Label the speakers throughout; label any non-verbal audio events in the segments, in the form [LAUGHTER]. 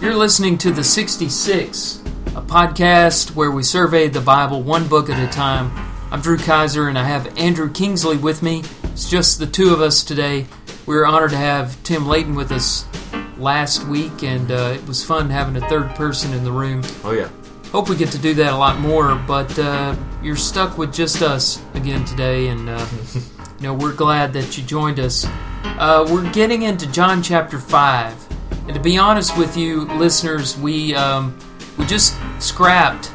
Speaker 1: You're listening to The 66, a podcast where we survey the Bible one book at a time. I'm Drew Kaiser and I have Andrew Kingsley with me. It's just the two of us today. We are honored to have Tim Layton with us last week, and uh, it was fun having a third person in the room.
Speaker 2: Oh yeah.
Speaker 1: Hope we get to do that a lot more, but uh, you're stuck with just us again today, and uh, [LAUGHS] you know we're glad that you joined us. Uh, we're getting into John chapter five, and to be honest with you, listeners, we um, we just scrapped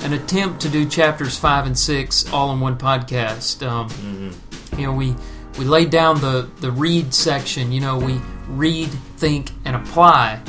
Speaker 1: an attempt to do chapters five and six all in one podcast. Um,
Speaker 2: Mm-hmm.
Speaker 1: You know, we we laid down the the read section. You know, we read, think, and apply.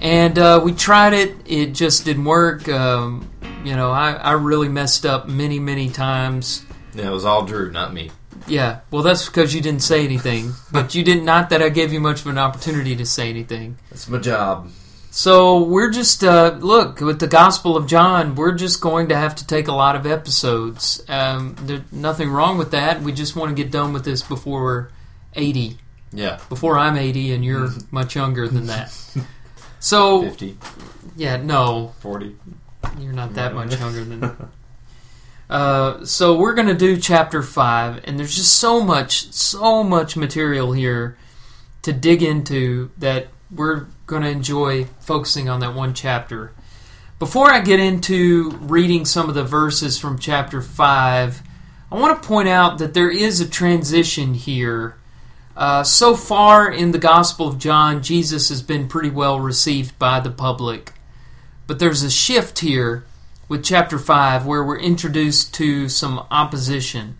Speaker 1: And uh, we tried it; it just didn't work. Um, you know, I, I really messed up many, many times.
Speaker 2: Yeah, it was all Drew, not me.
Speaker 1: Yeah, well, that's because you didn't say anything. but you didn't. Not that I gave you much of an opportunity to say anything.
Speaker 2: That's my job.
Speaker 1: So we're just uh, look with the Gospel of John. We're just going to have to take a lot of episodes. Um, there's nothing wrong with that. We just want to get done with this before we're eighty.
Speaker 2: Yeah.
Speaker 1: Before I'm eighty, and you're [LAUGHS] much younger than that. [LAUGHS] So
Speaker 2: 50,
Speaker 1: yeah, no,
Speaker 2: 40.
Speaker 1: you're not that much younger than. [LAUGHS] Uh, so we're gonna do chapter five, and there's just so much, so much material here to dig into that we're gonna enjoy focusing on that one chapter. Before I get into reading some of the verses from chapter five, I want to point out that there is a transition here. Uh, so far in the Gospel of John, Jesus has been pretty well received by the public. But there's a shift here with chapter 5 where we're introduced to some opposition.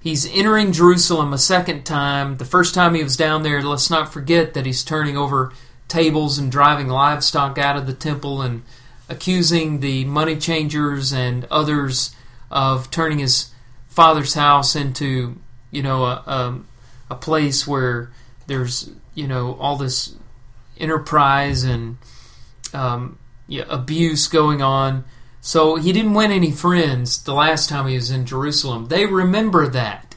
Speaker 1: He's entering Jerusalem a second time. The first time he was down there, let's not forget that he's turning over tables and driving livestock out of the temple and accusing the money changers and others of turning his father's house into, you know, a, a, a place where there's, you know, all this enterprise and um, yeah, abuse going on. So he didn't win any friends the last time he was in Jerusalem. They remember that.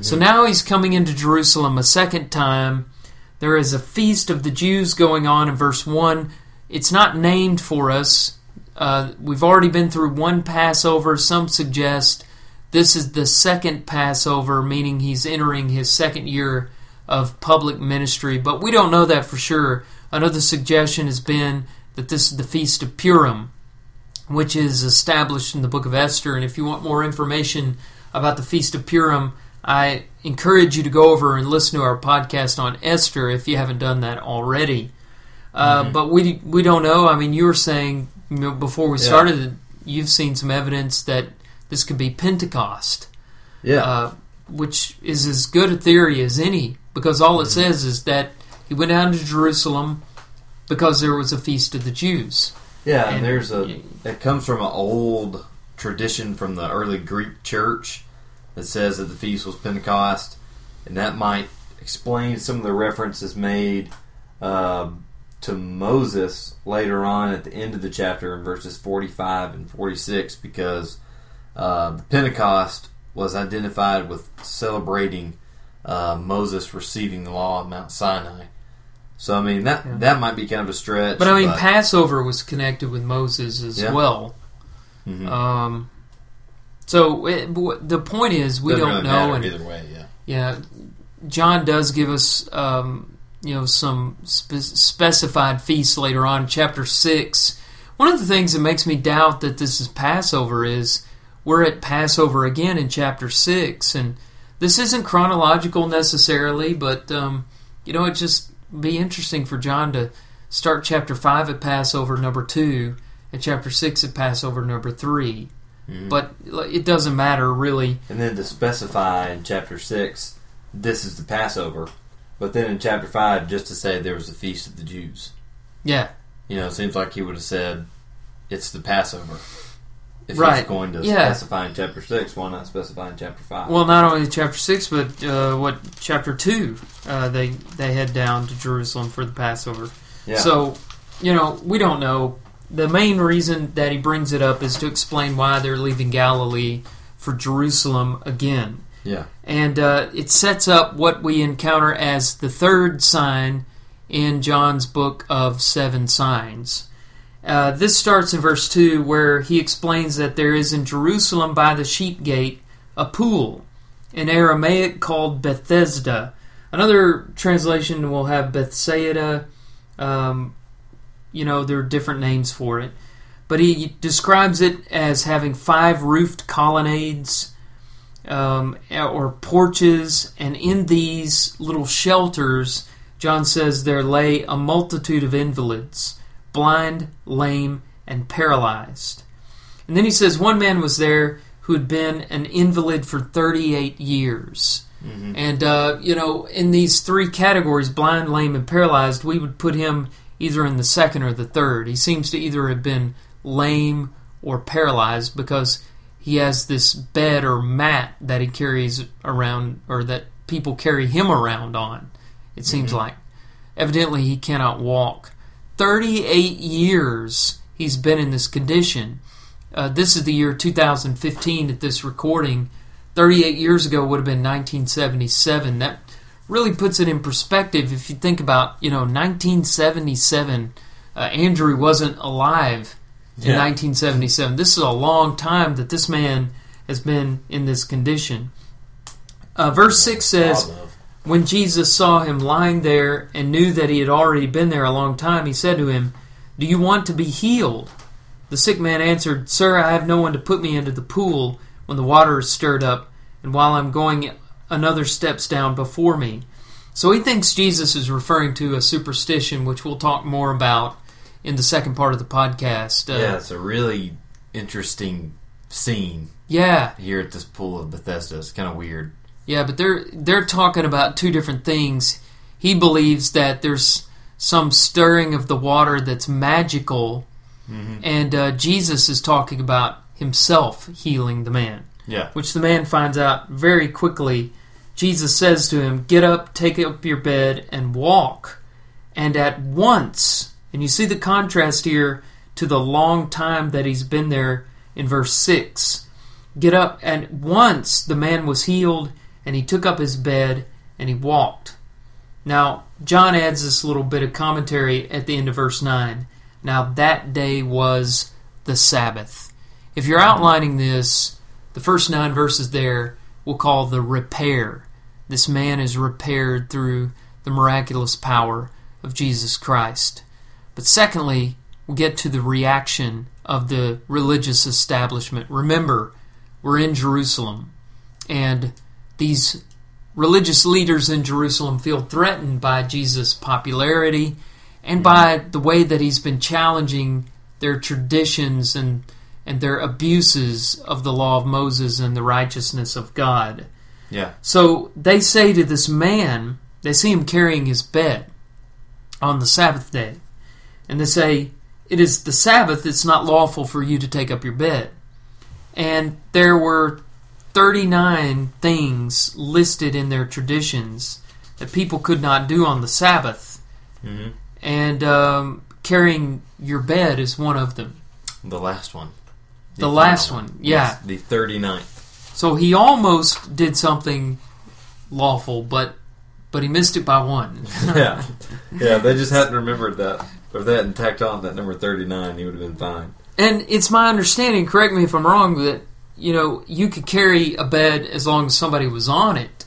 Speaker 1: So now he's coming into Jerusalem a second time. There is a feast of the Jews going on in verse 1. It's not named for us. Uh, we've already been through one Passover. Some suggest this is the second Passover, meaning he's entering his second year of public ministry, but we don't know that for sure. Another suggestion has been that this is the Feast of Purim, which is established in the book of Esther. And if you want more information about the Feast of Purim, I encourage you to go over and listen to our podcast on Esther if you haven't done that already. Uh, But we we don't know. I mean, you were saying you know, before we
Speaker 2: Yeah.
Speaker 1: started, you've seen some evidence that this could be Pentecost
Speaker 2: Yeah.
Speaker 1: uh, which is as good a theory as any, because all it
Speaker 2: Mm-hmm.
Speaker 1: says is that he went down to Jerusalem because there was a feast of the Jews.
Speaker 2: Yeah,
Speaker 1: and-
Speaker 2: there's a. It comes from an old tradition from the early Greek church that says that the feast was Pentecost, and that might explain some of the references made um, to Moses later on at the end of the chapter in verses 45 and 46 because uh, the Pentecost was identified with celebrating uh, Moses receiving the law on Mount Sinai. So I mean that
Speaker 1: Yeah.
Speaker 2: that might be kind of a stretch.
Speaker 1: But I mean, Passover was connected with Moses as
Speaker 2: Yeah.
Speaker 1: well.
Speaker 2: Mhm.
Speaker 1: Um, so it, the point is, we
Speaker 2: Doesn't
Speaker 1: don't
Speaker 2: really
Speaker 1: know, and
Speaker 2: either way. Yeah.
Speaker 1: yeah, John does give us, um, you know, some spe- specified feasts later on, chapter six. One of the things that makes me doubt that this is Passover is we're at Passover again in chapter six, and this isn't chronological necessarily, but um, you know, it just be interesting for John to start chapter five at Passover number two, and chapter six at Passover number 3
Speaker 2: Mhm.
Speaker 1: But it doesn't matter really.
Speaker 2: And then to specify in chapter six, this is the Passover, but then in chapter five, just to say there was a feast of the Jews.
Speaker 1: Yeah,
Speaker 2: You know, it seems like he would have said it's the Passover. If
Speaker 1: Right.
Speaker 2: he's going to
Speaker 1: Yeah.
Speaker 2: specify in chapter six, why not specify in chapter five?
Speaker 1: Well, not only chapter six, but uh, what chapter two? Uh, they they head down to Jerusalem for the Passover.
Speaker 2: yeah.
Speaker 1: So, you know, we don't know. The main reason that he brings it up is to explain why they're leaving Galilee for Jerusalem again,
Speaker 2: yeah.
Speaker 1: and uh, it sets up what we encounter as the third sign in John's book of seven signs. Uh, this starts in verse 2, where he explains that there is in Jerusalem by the sheep gate a pool, in Aramaic called Bethesda. Another translation will have Bethsaida. Um, you know, there are different names for it. But he describes it as having five roofed colonnades um, or porches, and in these little shelters, John says there lay a multitude of invalids, blind, lame, and paralyzed. And then he says one man was there who had been an invalid for 38 years.
Speaker 2: Mm-hmm.
Speaker 1: And, uh, you know, in these three categories blind, lame, and paralyzed we would put him either in the second or the third. He seems to either have been lame or paralyzed because he has this bed or mat that he carries around or that people carry him around on. It seems
Speaker 2: Mhm.
Speaker 1: like. Evidently, he cannot walk. 38 years he's been in this condition. Uh, this is the year 2015 at this recording. 38 years ago would have been 1977. That really puts it in perspective if you think about, you know, 1977. Uh, Andrew wasn't alive in
Speaker 2: Yeah.
Speaker 1: 1977. This is a long time that this man has been in this condition. Uh, verse 6 says. When Jesus saw him lying there and knew that he had already been there a long time, he said to him, Do you want to be healed? The sick man answered, Sir, I have no one to put me into the pool when the water is stirred up, and while I'm going, another steps down before me. So he thinks Jesus is referring to a superstition, which we'll talk more about in the second part of the podcast. Uh,
Speaker 2: yeah, it's a really interesting scene
Speaker 1: yeah,
Speaker 2: here at this pool of Bethesda. It's kind of weird.
Speaker 1: Yeah, but they're they're talking about two different things. He believes that there's some stirring of the water that's magical,
Speaker 2: Mm-hmm.
Speaker 1: and uh, Jesus is talking about himself healing the man,
Speaker 2: Yeah.
Speaker 1: which the man finds out very quickly. Jesus says to him, "Get up, take up your bed, and walk." And at once, and you see the contrast here to the long time that he's been there in verse six. Get up, and once the man was healed, and he took up his bed and he walked. Now, John adds this little bit of commentary at the end of verse 9. Now, that day was the Sabbath. If you're outlining this, the first nine verses there we'll call the repair. This man is repaired through the miraculous power of Jesus Christ. But secondly, we'll get to the reaction of the religious establishment. Remember, we're in Jerusalem, and these religious leaders in Jerusalem feel threatened by Jesus' popularity and by the way that he's been challenging their traditions and and their abuses of the law of Moses and the righteousness of God.
Speaker 2: Yeah.
Speaker 1: So they say to this man, they see him carrying his bed on the Sabbath day. And they say, It is the Sabbath, it's not lawful for you to take up your bed. And there were 39 things listed in their traditions that people could not do on the Sabbath.
Speaker 2: hmm
Speaker 1: And um, carrying your bed is one of them.
Speaker 2: The last one.
Speaker 1: The
Speaker 2: final
Speaker 1: last one, yeah.
Speaker 2: Yes, the 39th.
Speaker 1: So he almost did something lawful, but but he missed it by one. [LAUGHS] [LAUGHS]
Speaker 2: yeah. Yeah, they just hadn't remembered that. If they hadn't tacked on that number 39, he would have been fine.
Speaker 1: And it's my understanding, correct me if I'm wrong, that you know you could carry a bed as long as somebody was on it,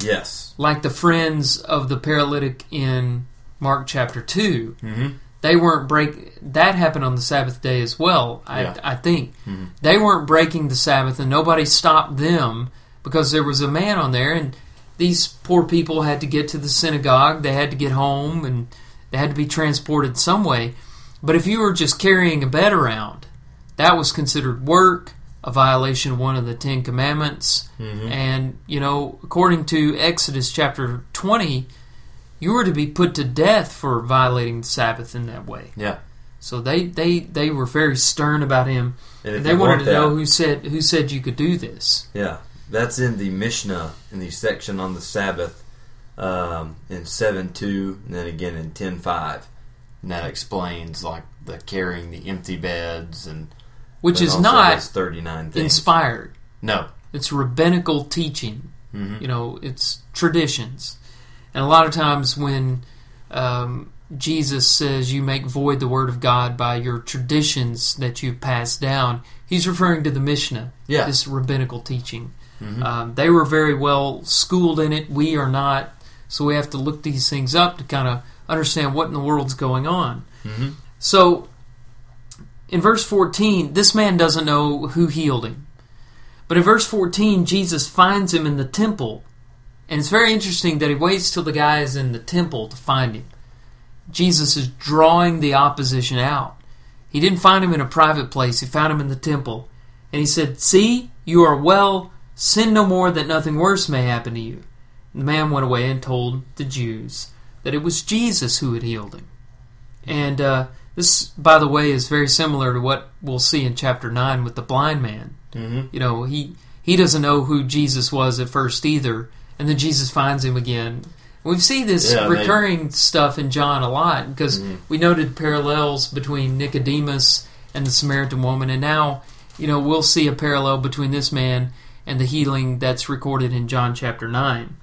Speaker 2: Yes.
Speaker 1: like the friends of the paralytic in Mark chapter two.
Speaker 2: Mm-hmm.
Speaker 1: They weren't break. That happened on the Sabbath day as well. I,
Speaker 2: Yeah.
Speaker 1: I think
Speaker 2: Mhm.
Speaker 1: they weren't breaking the Sabbath, and nobody stopped them because there was a man on there, and these poor people had to get to the synagogue. They had to get home, and they had to be transported some way. But if you were just carrying a bed around, that was considered work, a violation of one of the Ten Commandments,
Speaker 2: Mhm.
Speaker 1: and you know, according to Exodus chapter twenty, you were to be put to death for violating the Sabbath in that way.
Speaker 2: Yeah.
Speaker 1: So they they, they were very stern about him.
Speaker 2: And if
Speaker 1: they wanted
Speaker 2: want
Speaker 1: to know who said who said you could do this.
Speaker 2: Yeah, that's in the Mishnah in the section on the Sabbath um, in seven two, and then again in ten five, and that explains like the carrying the empty beds and
Speaker 1: Which is not
Speaker 2: thirty nine
Speaker 1: inspired.
Speaker 2: no,
Speaker 1: It's rabbinical teaching.
Speaker 2: Mhm.
Speaker 1: You know, it's traditions. And a lot of times when um, Jesus says you make void the word of God by your traditions that you've passed down, he's referring to the Mishnah,
Speaker 2: Yeah.
Speaker 1: this rabbinical teaching.
Speaker 2: Mhm.
Speaker 1: Um, they were very well schooled in it. We are not, so we have to look these things up to kind of understand what in the world's going on.
Speaker 2: Mhm.
Speaker 1: So, in verse 14, this man doesn't know who healed him. But in verse 14, Jesus finds him in the temple. And it's very interesting that he waits till the guy is in the temple to find him. Jesus is drawing the opposition out. He didn't find him in a private place, he found him in the temple. And he said, See, you are well, sin no more that nothing worse may happen to you. And the man went away and told the Jews that it was Jesus who had healed him. And uh, this, by the way, is very similar to what we'll see in chapter 9 with the blind man.
Speaker 2: Mhm.
Speaker 1: You know, he, he doesn't know who Jesus was at first either, and then Jesus finds him again. We see this
Speaker 2: Yeah, they-
Speaker 1: recurring stuff in John a lot because
Speaker 2: Mhm.
Speaker 1: we noted parallels between Nicodemus and the Samaritan woman, and now, you know, we'll see a parallel between this man and the healing that's recorded in John chapter 9.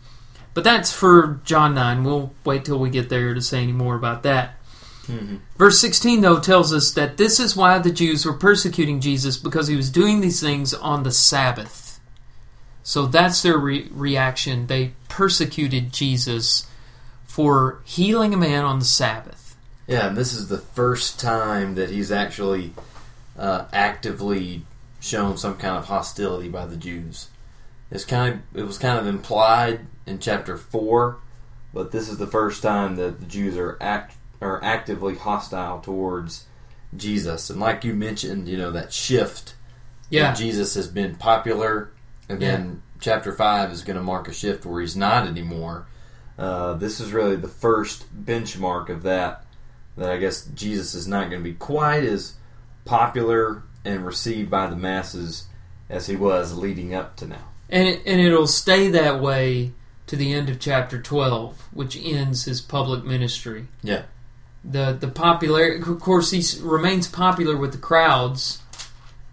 Speaker 1: But that's for John 9. We'll wait till we get there to say any more about that.
Speaker 2: Mhm.
Speaker 1: Verse 16, though, tells us that this is why the Jews were persecuting Jesus because he was doing these things on the Sabbath. So that's their re- reaction. They persecuted Jesus for healing a man on the Sabbath.
Speaker 2: Yeah, and this is the first time that he's actually uh, actively shown some kind of hostility by the Jews. It's kind of it was kind of implied in chapter four, but this is the first time that the Jews are act are actively hostile towards Jesus. And like you mentioned, you know that shift.
Speaker 1: Yeah.
Speaker 2: Jesus has been popular, and then chapter five is going to mark a shift where he's not anymore. Uh, this is really the first benchmark of that. That I guess Jesus is not going to be quite as popular and received by the masses as he was leading up to now.
Speaker 1: And, it, and it'll stay that way to the end of chapter 12, which ends his public ministry.
Speaker 2: Yeah.
Speaker 1: The, the popular, of course, he remains popular with the crowds.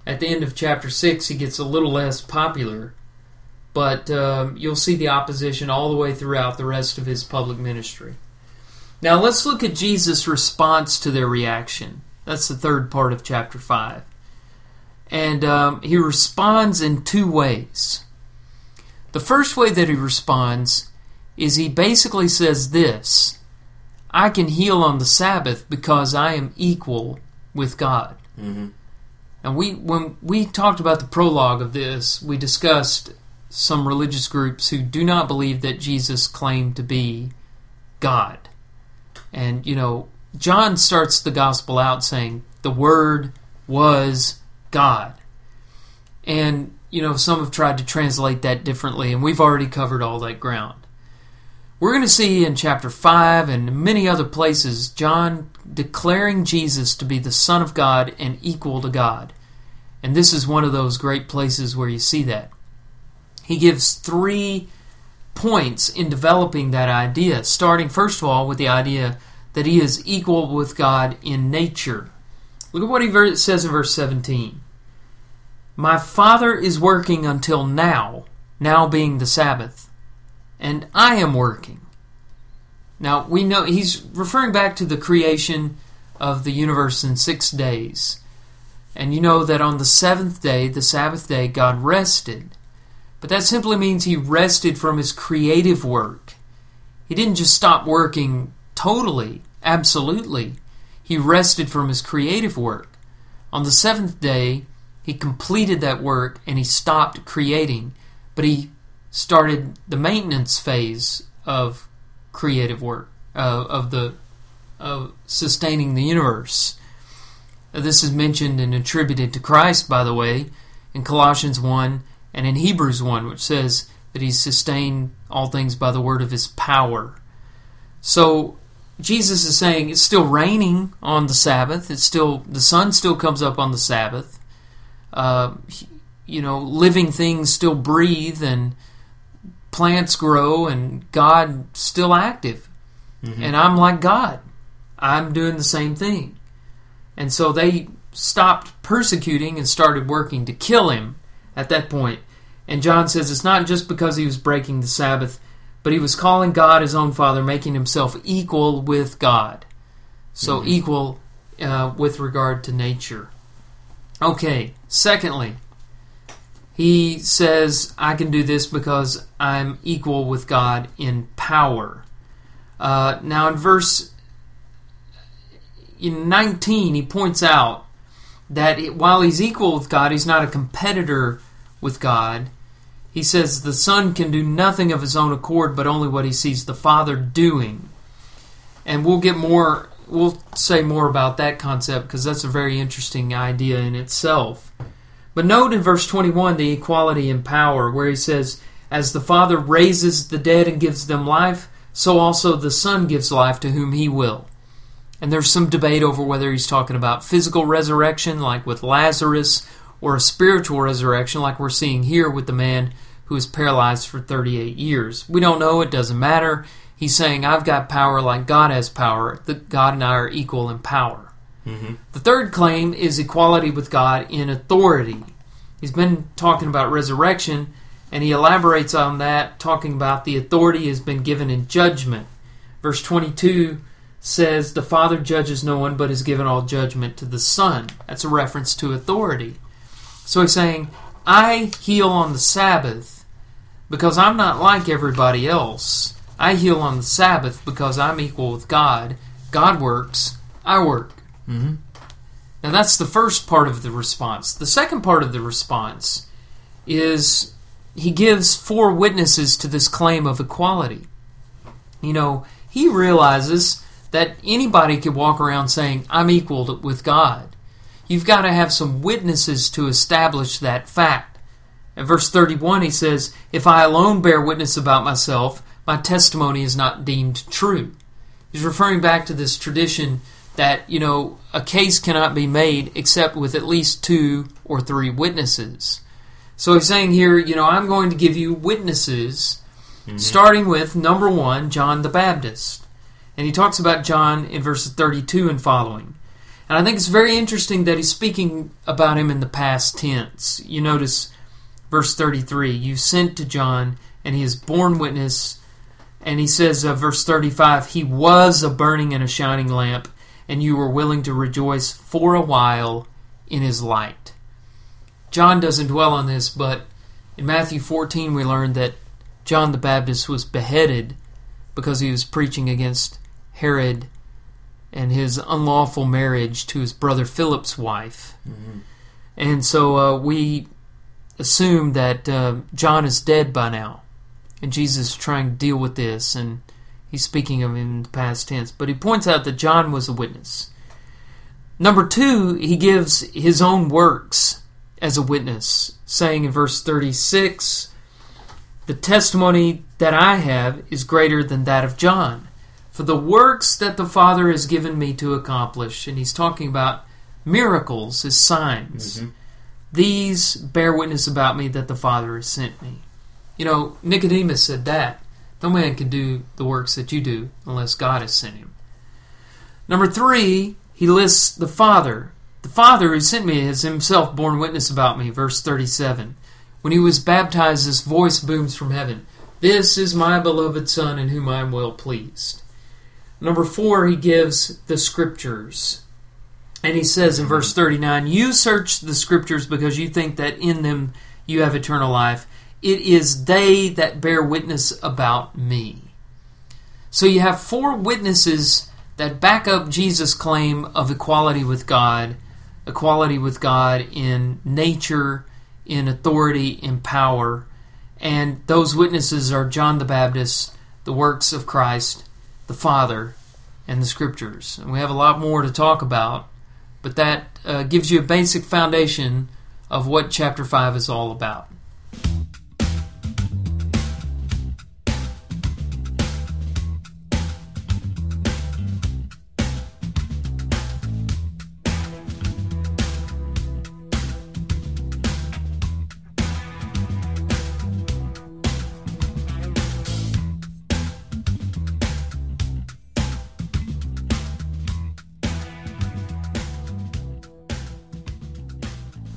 Speaker 1: At the end of chapter 6, he gets a little less popular. But um, you'll see the opposition all the way throughout the rest of his public ministry. Now, let's look at Jesus' response to their reaction. That's the third part of chapter 5. And um, he responds in two ways. The first way that he responds is he basically says this I can heal on the Sabbath because I am equal with God.
Speaker 2: Mm-hmm.
Speaker 1: And we, when we talked about the prologue of this, we discussed some religious groups who do not believe that Jesus claimed to be God. And, you know, John starts the gospel out saying, the Word was God. And, you know, some have tried to translate that differently, and we've already covered all that ground. We're going to see in chapter 5 and many other places John declaring Jesus to be the Son of God and equal to God. And this is one of those great places where you see that. He gives three points in developing that idea, starting first of all with the idea that he is equal with God in nature. Look at what he says in verse 17. My Father is working until now, now being the Sabbath, and I am working. Now, we know he's referring back to the creation of the universe in six days. And you know that on the seventh day, the Sabbath day, God rested. But that simply means he rested from his creative work. He didn't just stop working totally, absolutely. He rested from his creative work. On the seventh day, he completed that work and he stopped creating, but he started the maintenance phase of creative work, uh, of the of sustaining the universe. Uh, This is mentioned and attributed to Christ, by the way, in Colossians 1 and in Hebrews 1, which says that he sustained all things by the word of his power. So Jesus is saying it's still raining on the Sabbath. It's still the sun still comes up on the Sabbath. Uh, you know, living things still breathe and plants grow, and God still active. And I'm like God. I'm doing the same thing. And so they stopped persecuting and started working to kill him at that point. And John says it's not just because he was breaking the Sabbath, but he was calling God his own Father, making himself equal with God. So
Speaker 2: Mhm.
Speaker 1: equal uh, with regard to nature. Okay, secondly, he says, I can do this because I'm equal with God in power. Uh, now, in verse in 19, he points out that it, while he's equal with God, he's not a competitor with God. He says the Son can do nothing of his own accord, but only what he sees the Father doing. And we'll get more, we'll say more about that concept because that's a very interesting idea in itself. But note in verse 21 the equality in power, where he says, As the Father raises the dead and gives them life, so also the Son gives life to whom he will. And there's some debate over whether he's talking about physical resurrection, like with Lazarus, or a spiritual resurrection, like we're seeing here with the man who was paralyzed for 38 years. We don't know, it doesn't matter. He's saying, I've got power like God has power. That God and I are equal in power.
Speaker 2: Mm-hmm.
Speaker 1: The third claim is equality with God in authority. He's been talking about resurrection, and he elaborates on that, talking about the authority has been given in judgment. Verse 22 says, The Father judges no one, but has given all judgment to the Son. That's a reference to authority. So he's saying, I heal on the Sabbath because I'm not like everybody else. I heal on the Sabbath because I'm equal with God. God works, I work.
Speaker 2: Mm-hmm.
Speaker 1: Now, that's the first part of the response. The second part of the response is he gives four witnesses to this claim of equality. You know, he realizes that anybody could walk around saying, I'm equal to, with God. You've got to have some witnesses to establish that fact. In verse 31, he says, If I alone bear witness about myself, my testimony is not deemed true. He's referring back to this tradition that, you know, a case cannot be made except with at least two or three witnesses. So he's saying here, you know, I'm going to give you witnesses, starting with number one, John the Baptist. And he talks about John in verses 32 and following. And I think it's very interesting that he's speaking about him in the past tense. You notice verse 33 You sent to John, and he has borne witness. And he says, uh, verse 35, He was a burning and a shining lamp, and you were willing to rejoice for a while in his light. John doesn't dwell on this, but in Matthew 14 we learn that John the Baptist was beheaded because he was preaching against Herod and his unlawful marriage to his brother Philip's wife.
Speaker 2: Mm-hmm.
Speaker 1: And so uh, we assume that uh, John is dead by now. And Jesus is trying to deal with this, and he's speaking of him in the past tense. But he points out that John was a witness. Number two, he gives his own works as a witness, saying in verse 36 The testimony that I have is greater than that of John. For the works that the Father has given me to accomplish, and he's talking about miracles as signs.
Speaker 2: Mhm.
Speaker 1: These bear witness about me that the Father has sent me. You know, Nicodemus said that. No man can do the works that you do unless God has sent him. Number three, he lists the Father. The Father who sent me has himself borne witness about me. Verse 37. When he was baptized, this voice booms from heaven This is my beloved Son in whom I am well pleased. Number four, he gives the Scriptures. And he says in verse 39 You search the Scriptures because you think that in them you have eternal life. It is they that bear witness about me. So you have four witnesses that back up Jesus' claim of equality with God, equality with God in nature, in authority, in power. And those witnesses are John the Baptist, the works of Christ, the Father, and the Scriptures. And we have a lot more to talk about, but that uh, gives you a basic foundation of what chapter 5 is all about.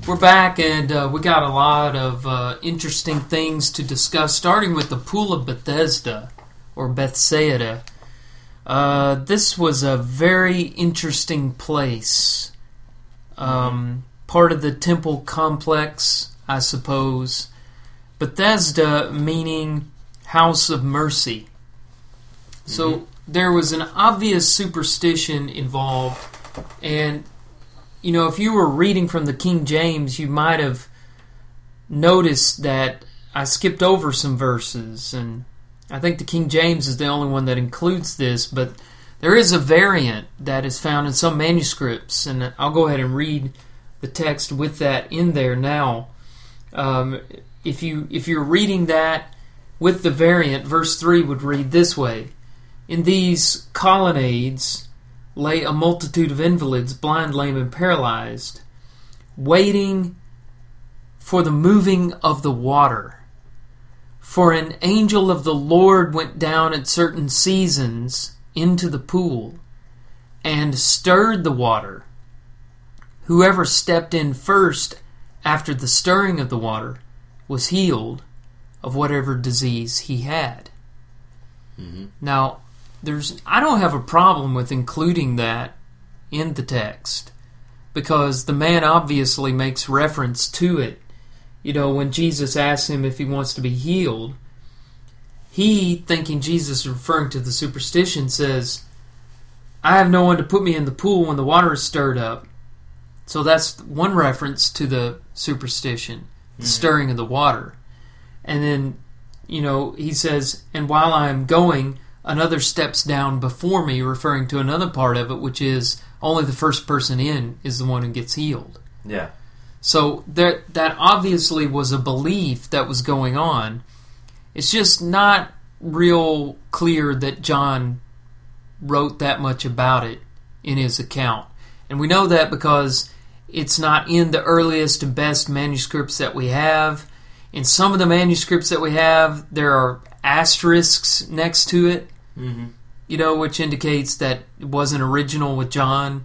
Speaker 1: We're back, and uh, we got a lot of uh, interesting things to discuss, starting with the Pool of Bethesda. or Bethsaida. Uh, this was a very interesting place. Um, part of the temple complex, I suppose. Bethesda meaning house of mercy. So there was an obvious superstition involved, and you know, if you were reading from the King James, you might have noticed that I skipped over some verses, and I think the King James is the only one that includes this, but there is a variant that is found in some manuscripts, and I'll go ahead and read the text with that in there now. Um, if you if you're reading that with the variant, verse three would read this way: In these colonnades lay a multitude of invalids, blind, lame, and paralyzed, waiting for the moving of the water. For an angel of the Lord went down at certain seasons into the pool and stirred the water. Whoever stepped in first after the stirring of the water was healed of whatever disease he had.
Speaker 2: Mhm.
Speaker 1: Now, there's I don't have a problem with including that in the text because the man obviously makes reference to it. You know, when Jesus asks him if he wants to be healed, he, thinking Jesus is referring to the superstition, says, I have no one to put me in the pool when the water is stirred up. So that's one reference to the superstition, the mm-hmm. stirring of the water. And then, you know, he says, and while I am going, another steps down before me, referring to another part of it, which is only the first person in is the one who gets healed.
Speaker 2: Yeah.
Speaker 1: So there, that obviously was a belief that was going on. It's just not real clear that John wrote that much about it in his account. And we know that because it's not in the earliest and best manuscripts that we have. In some of the manuscripts that we have, there are asterisks next to it,
Speaker 2: Mm-hmm.
Speaker 1: you know, which indicates that it wasn't original with John.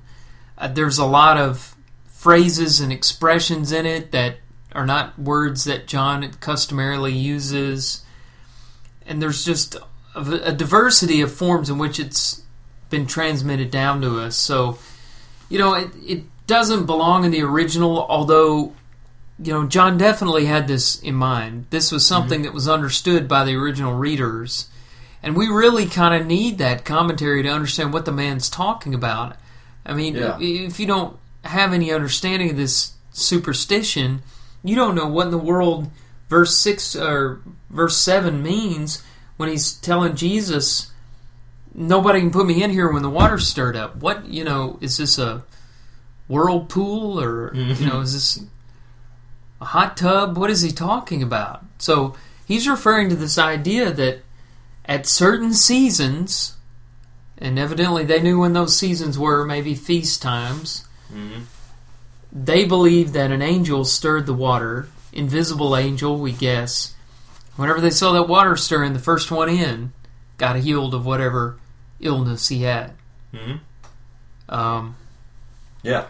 Speaker 1: Uh, there's a lot of phrases and expressions in it that are not words that John customarily uses. And there's just a, a diversity of forms in which it's been transmitted down to us. So, you know, it, it doesn't belong in the original, although, you know, John definitely had this in mind. This was mhm. something that was understood by the original readers. And we really kind of need that commentary to understand what the man's talking about. I mean,
Speaker 2: Yeah.
Speaker 1: if you don't have any understanding of this superstition, you don't know what in the world verse 6 or verse 7 means when he's telling Jesus, nobody can put me in here when the water's stirred up. What, you know, is this a whirlpool or, you mm-hmm. know, is this a hot tub? What is he talking about? So he's referring to this idea that at certain seasons, and evidently they knew when those seasons were, maybe feast times,
Speaker 2: Mm-hmm.
Speaker 1: they believed that an angel stirred the water, invisible angel, we guess. Whenever they saw that water stirring, the first one in got healed of whatever illness he had.
Speaker 2: Mm-hmm.
Speaker 1: Um,
Speaker 2: Yeah.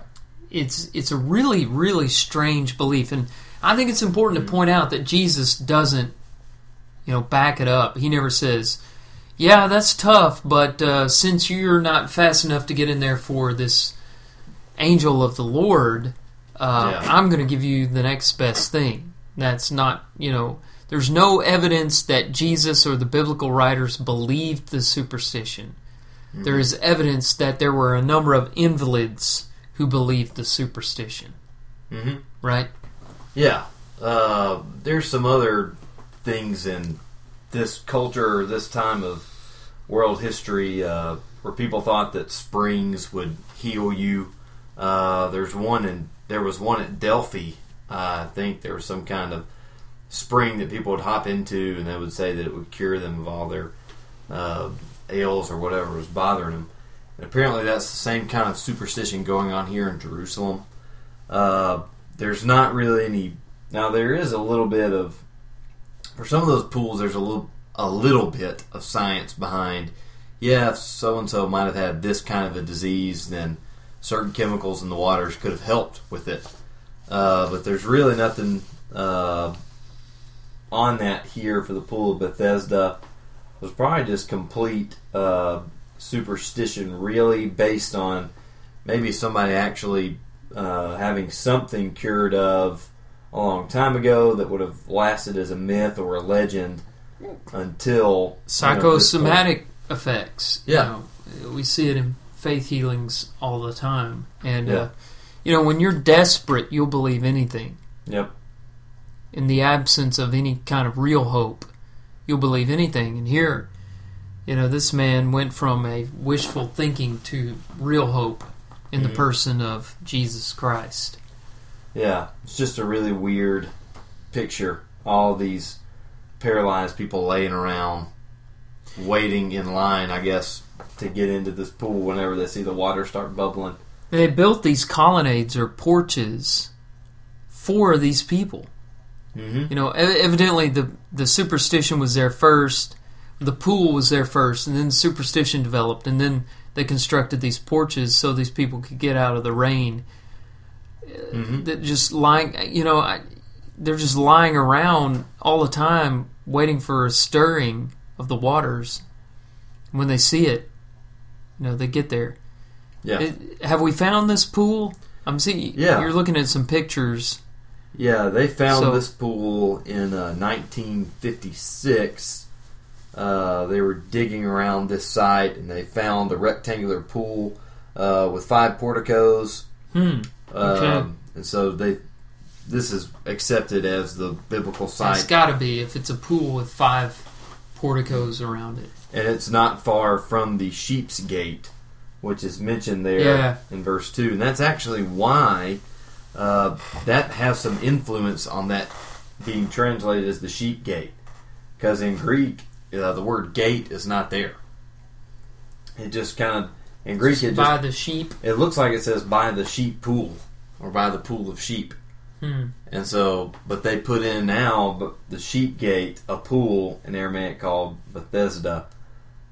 Speaker 1: It's it's a really really strange belief, and I think it's important to point out that Jesus doesn't, you know, back it up. He never says, "Yeah, that's tough, but uh, since you're not fast enough to get in there for this angel of the Lord, uh,
Speaker 2: Yeah.
Speaker 1: I'm going to give you the next best thing." That's not, you know, there's no evidence that Jesus or the biblical writers believed the superstition. There is evidence that there were a number of invalids who believed the superstition,
Speaker 2: Mm-hmm.
Speaker 1: right?
Speaker 2: Yeah. Uh, there's some other things in this culture, or this time of world history, uh, where people thought that springs would heal you. Uh, there's one in there was one at Delphi. Uh, I think there was some kind of spring that people would hop into, and they would say that it would cure them of all their uh, ails or whatever was bothering them. Apparently, that's the same kind of superstition going on here in Jerusalem. Uh, there's not really any. Now there is a little bit of for some of those pools. There's a little a little bit of science behind. Yeah, so and so might have had this kind of a disease, then certain chemicals in the waters could have helped with it. Uh, but there's really nothing uh, on that here for the pool of Bethesda. It was probably just complete uh, superstition, really based on maybe somebody actually uh, having something cured of a long time ago that would have lasted as a myth or a legend until
Speaker 1: psychosomatic you know, effects.
Speaker 2: Yeah,
Speaker 1: you know, we see it in faith healings all the time, and yeah. uh, you know when you're desperate, you'll believe anything.
Speaker 2: Yep.
Speaker 1: In the absence of any kind of real hope, you'll believe anything. And here, you know, this man went from a wishful thinking to real hope in mm-hmm. the person of Jesus Christ.
Speaker 2: Yeah, it's just a really weird picture. All these paralyzed people laying around, waiting in line, I guess, to get into this pool whenever they see the water start bubbling.
Speaker 1: They built these colonnades or porches for these people.
Speaker 2: Mm-hmm.
Speaker 1: You know, evidently the the superstition was there first, the pool was there first, and then superstition developed, and then they constructed these porches so these people could get out of the rain. Mm-hmm. That just lying, you know, I, they're just lying around all the time, waiting for a stirring of the waters. When they see it, you know, they get there.
Speaker 2: Yeah. It,
Speaker 1: have we found this pool? I'm seeing. Yeah. You're looking at some pictures.
Speaker 2: Yeah, they found so, this pool in uh, 1956. Uh, they were digging around this site and they found a rectangular pool uh, with five porticos.
Speaker 1: Hmm. Okay. Um,
Speaker 2: and so they, this is accepted as the biblical site.
Speaker 1: It's got to be if it's a pool with five porticos around it.
Speaker 2: And it's not far from the Sheep's Gate, which is mentioned there
Speaker 1: yeah.
Speaker 2: in verse two, and that's actually why uh, that has some influence on that being translated as the sheep gate. Because in Greek, uh, the word gate is not there. It just kind of, in Greek, it
Speaker 1: by
Speaker 2: just,
Speaker 1: the sheep.
Speaker 2: It looks like it says by the sheep pool or by the pool of sheep.
Speaker 1: Hmm.
Speaker 2: And so, but they put in now but the sheep gate, a pool in Aramaic called Bethesda,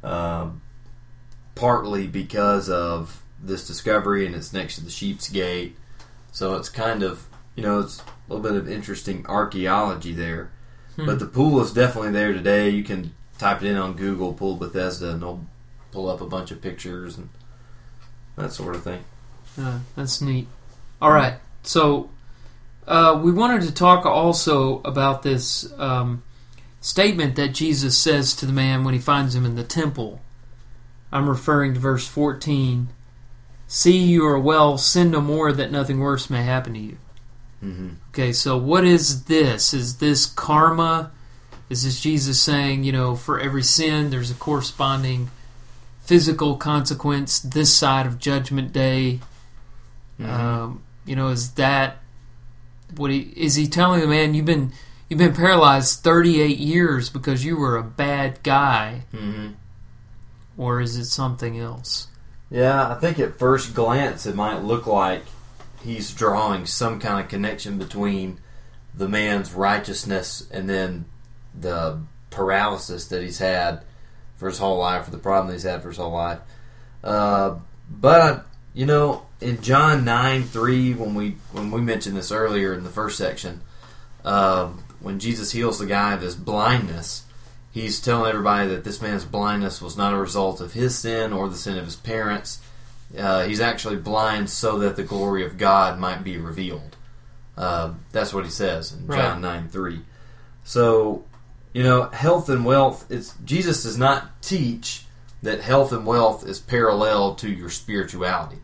Speaker 2: uh, partly because of this discovery, and it's next to the sheep's gate so it's kind of, you know, it's a little bit of interesting archaeology there. Hmm. But the pool is definitely there today. You can type it in on Google, pool Bethesda, and it'll pull up a bunch of pictures and that sort of thing.
Speaker 1: Uh, that's neat. All right. So uh, we wanted to talk also about this um, statement that Jesus says to the man when he finds him in the temple. I'm referring to verse 14 See, you are well, sin no more, that nothing worse may happen to you.
Speaker 2: Mm-hmm.
Speaker 1: Okay, so what is this? Is this karma? Is this Jesus saying, you know, for every sin there's a corresponding physical consequence this side of Judgment Day? Mm-hmm. Um, you know, is that what he is he telling the man you've been you've been paralyzed 38 years because you were a bad guy,
Speaker 2: mm-hmm.
Speaker 1: or is it something else?
Speaker 2: Yeah, I think at first glance it might look like he's drawing some kind of connection between the man's righteousness and then the paralysis that he's had for his whole life, or the problem he's had for his whole life. Uh, but you know, in John nine three, when we when we mentioned this earlier in the first section, uh, when Jesus heals the guy of his blindness, he's telling everybody that this man's blindness was not a result of his sin or the sin of his parents. Uh, he's actually blind so that the glory of God might be revealed. Uh, that's what he says in right. John 9 3. So, you know, health and wealth, it's Jesus does not teach that health and wealth is parallel to your spirituality.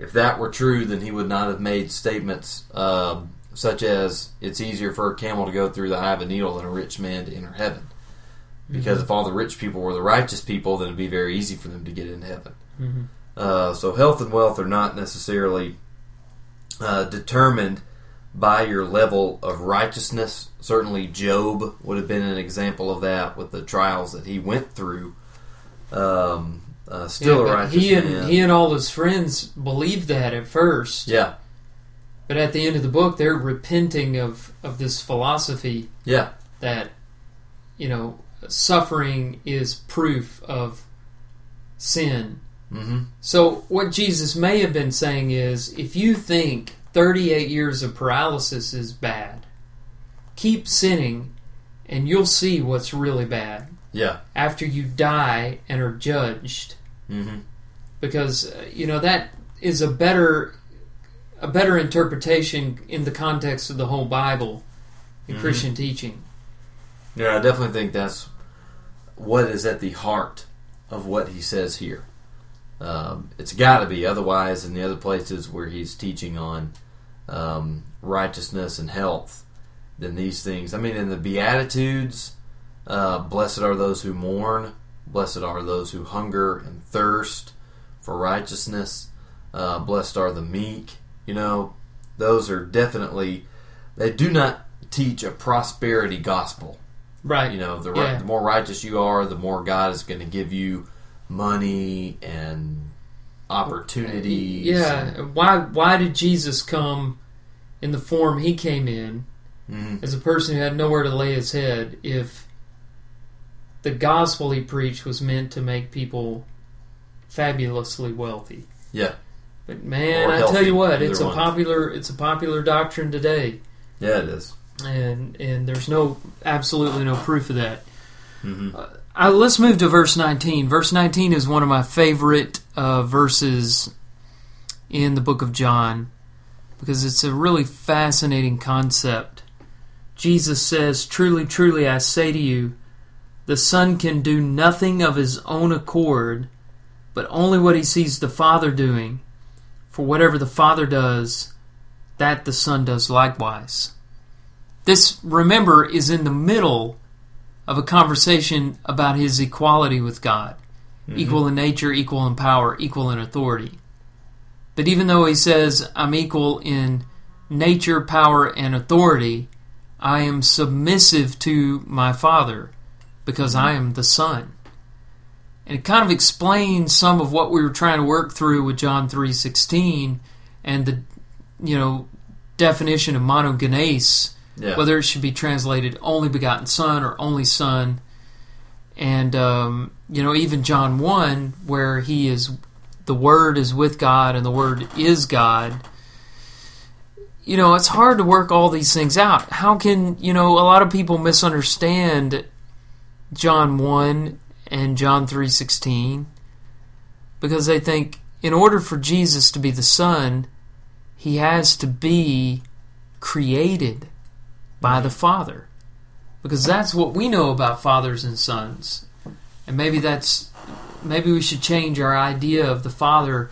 Speaker 2: If that were true, then he would not have made statements uh, such as it's easier for a camel to go through the eye of a needle than a rich man to enter heaven. Because mm-hmm. if all the rich people were the righteous people, then it'd be very easy for them to get into heaven.
Speaker 1: Mm-hmm.
Speaker 2: Uh, so health and wealth are not necessarily uh, determined by your level of righteousness. Certainly, Job would have been an example of that with the trials that he went through. Um, uh, still yeah, a righteous
Speaker 1: he and man. he and all his friends believed that at first.
Speaker 2: Yeah.
Speaker 1: But at the end of the book, they're repenting of of this philosophy.
Speaker 2: Yeah.
Speaker 1: That you know suffering is proof of sin.
Speaker 2: Mm-hmm.
Speaker 1: So, what Jesus may have been saying is if you think 38 years of paralysis is bad, keep sinning and you'll see what's really bad.
Speaker 2: Yeah.
Speaker 1: after you die and are judged
Speaker 2: Mm-hmm.
Speaker 1: because uh, you know that is a better a better interpretation in the context of the whole Bible and
Speaker 2: Mhm.
Speaker 1: Christian teaching.
Speaker 2: Yeah, I definitely think that's what is at the heart of what he says here. Um, it's got to be, otherwise, in the other places where he's teaching on um, righteousness and health, then these things. I mean, in the Beatitudes, uh, blessed are those who mourn, blessed are those who hunger and thirst for righteousness, uh, blessed are the meek. You know, those are definitely, they do not teach a prosperity gospel.
Speaker 1: Right.
Speaker 2: You know, the,
Speaker 1: Yeah.
Speaker 2: the more righteous you are, the more God is going to give you money and opportunities.
Speaker 1: Yeah. Why why did Jesus come in the form he came in
Speaker 2: Mhm.
Speaker 1: as a person who had nowhere to lay his head if the gospel he preached was meant to make people fabulously wealthy?
Speaker 2: Yeah.
Speaker 1: But man, I tell you what, it's a
Speaker 2: one.
Speaker 1: popular it's a popular doctrine today.
Speaker 2: Yeah, it is.
Speaker 1: and and there's no absolutely no proof of that.
Speaker 2: Mhm.
Speaker 1: Uh, let's move to verse 19. Verse 19 is one of my favorite uh, verses in the book of John because it's a really fascinating concept. Jesus says, "Truly, truly, I say to you, the Son can do nothing of his own accord, but only what he sees the Father doing. For whatever the Father does, that the Son does likewise." This, remember, is in the middle of a conversation about his equality with God mm-hmm. equal in nature, equal in power, equal in authority. But even though he says, I'm equal in nature, power, and authority, I am submissive to my Father because I am the Son. And it kind of explains some of what we were trying to work through with John 3.16 and the, you know, definition of monogenes
Speaker 2: Yeah.
Speaker 1: whether it should be translated only begotten son or only son. And um, you know even john 1 where he is the word is with god and the word is god. You know it's hard to work all these things out. How can you know a lot of people misunderstand john 1 and john 3.16 because they think in order for jesus to be the son he has to be created by the Father. Because that's what we know about fathers and sons. And maybe that's maybe we should change our idea of the father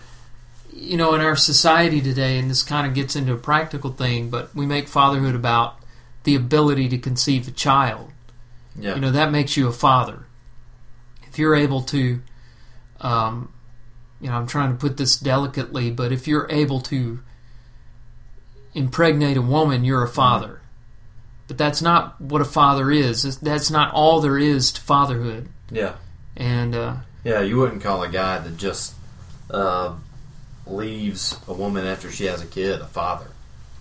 Speaker 1: you know in our society today and this kind of gets into a practical thing but we make fatherhood about the ability to conceive a child
Speaker 2: yeah.
Speaker 1: you know that makes you a father if you're able to um, you know i'm trying to put this delicately but if you're able to impregnate a woman you're a father but that's not what a father is that's not all there is to fatherhood
Speaker 2: yeah.
Speaker 1: and uh,
Speaker 2: Yeah, you wouldn't call a guy that just uh, leaves a woman after she has a kid a father.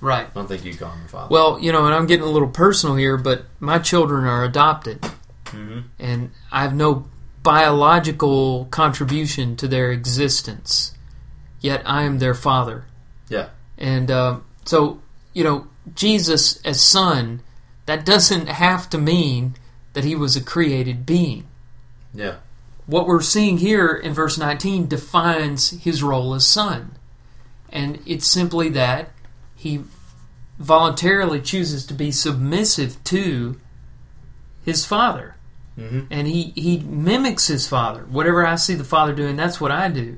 Speaker 1: right
Speaker 2: I don't think you call him a father.
Speaker 1: well you know and i'm getting a little personal here but my children are adopted
Speaker 2: hmm
Speaker 1: and I have no biological contribution to their existence, yet I am their father.
Speaker 2: Yeah.
Speaker 1: And uh, so, you know, Jesus as son, that doesn't have to mean that he was a created being.
Speaker 2: Yeah.
Speaker 1: What we're seeing here in verse 19 defines his role as son. And it's simply that he voluntarily chooses to be submissive to his father
Speaker 2: hmm
Speaker 1: and he he mimics his father. Whatever I see the father doing, that's what I do,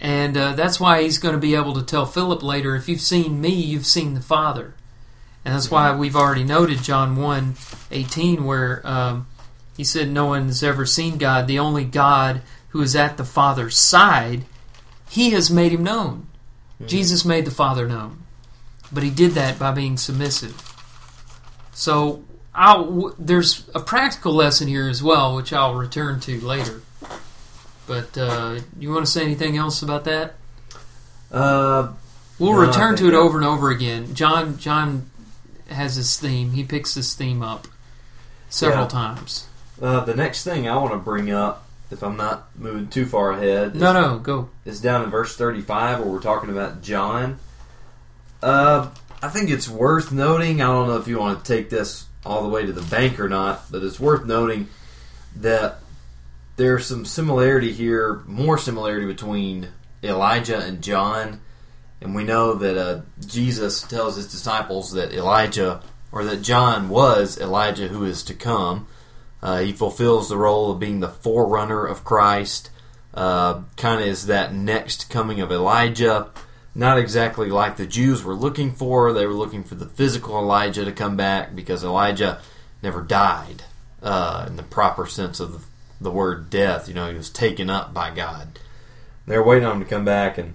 Speaker 1: and uh, that's why he's going to be able to tell Philip later, "If you've seen me, you've seen the Father," and that's why we've already noted John 1, 18, where um, he said, "No one has ever seen God. The only God who is at the Father's side, He has made him known. Jesus made the Father known, but He did that by being submissive." So I'll, w- there's a practical lesson here as well, which I'll return to later. But uh, you want to say anything else about that?
Speaker 2: Uh,
Speaker 1: We'll
Speaker 2: No,
Speaker 1: return to it over and over again. John John has his theme. He picks his theme up several
Speaker 2: Yeah.
Speaker 1: times.
Speaker 2: uh, the next thing I want to bring up, if I'm not moving too far ahead,
Speaker 1: No, no, go.
Speaker 2: is down in verse 35 where we're talking about John. Uh, I think it's worth noting. I don't know if you want to take this all the way to the bank or not, but it's worth noting that there's some similarity here, more similarity between Elijah and John. And we know that uh, Jesus tells his disciples that Elijah, or that John was Elijah who is to come. Uh, he fulfills the role of being the forerunner of Christ. Uh, kind of is that next coming of Elijah. Not exactly like the Jews were looking for. They were looking for the physical Elijah to come back because Elijah never died uh, in the proper sense of the, word death. You know, he was taken up by God. They're waiting on him to come back, and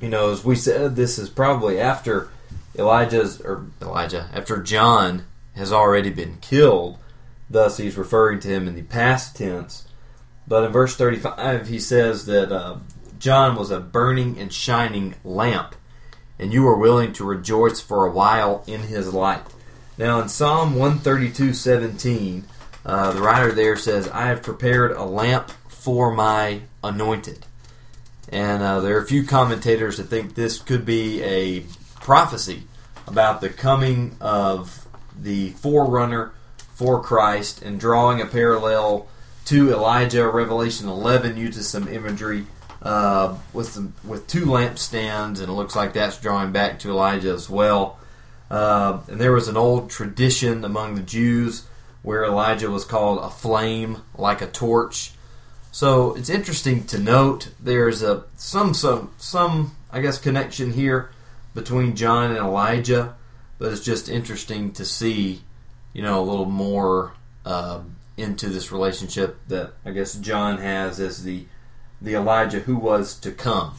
Speaker 2: you know, as we said, this is probably after Elijah's or Elijah after John has already been killed. Thus, he's referring to him in the past tense. But in verse 35, he says that uh, John was a burning and shining lamp, and you were willing to rejoice for a while in his light. Now, in Psalm 132 17, uh, the writer there says, I have prepared a lamp for my anointed. And uh, there are a few commentators that think this could be a prophecy about the coming of the forerunner for Christ and drawing a parallel to Elijah. Revelation 11 uses some imagery uh, with some, with two lampstands, and it looks like that's drawing back to Elijah as well. Uh, and there was an old tradition among the Jews where Elijah was called a flame, like a torch. So it's interesting to note there's a some some some I guess connection here between John and Elijah, but it's just interesting to see, you know, a little more uh, into this relationship that I guess John has as the the Elijah who was to come.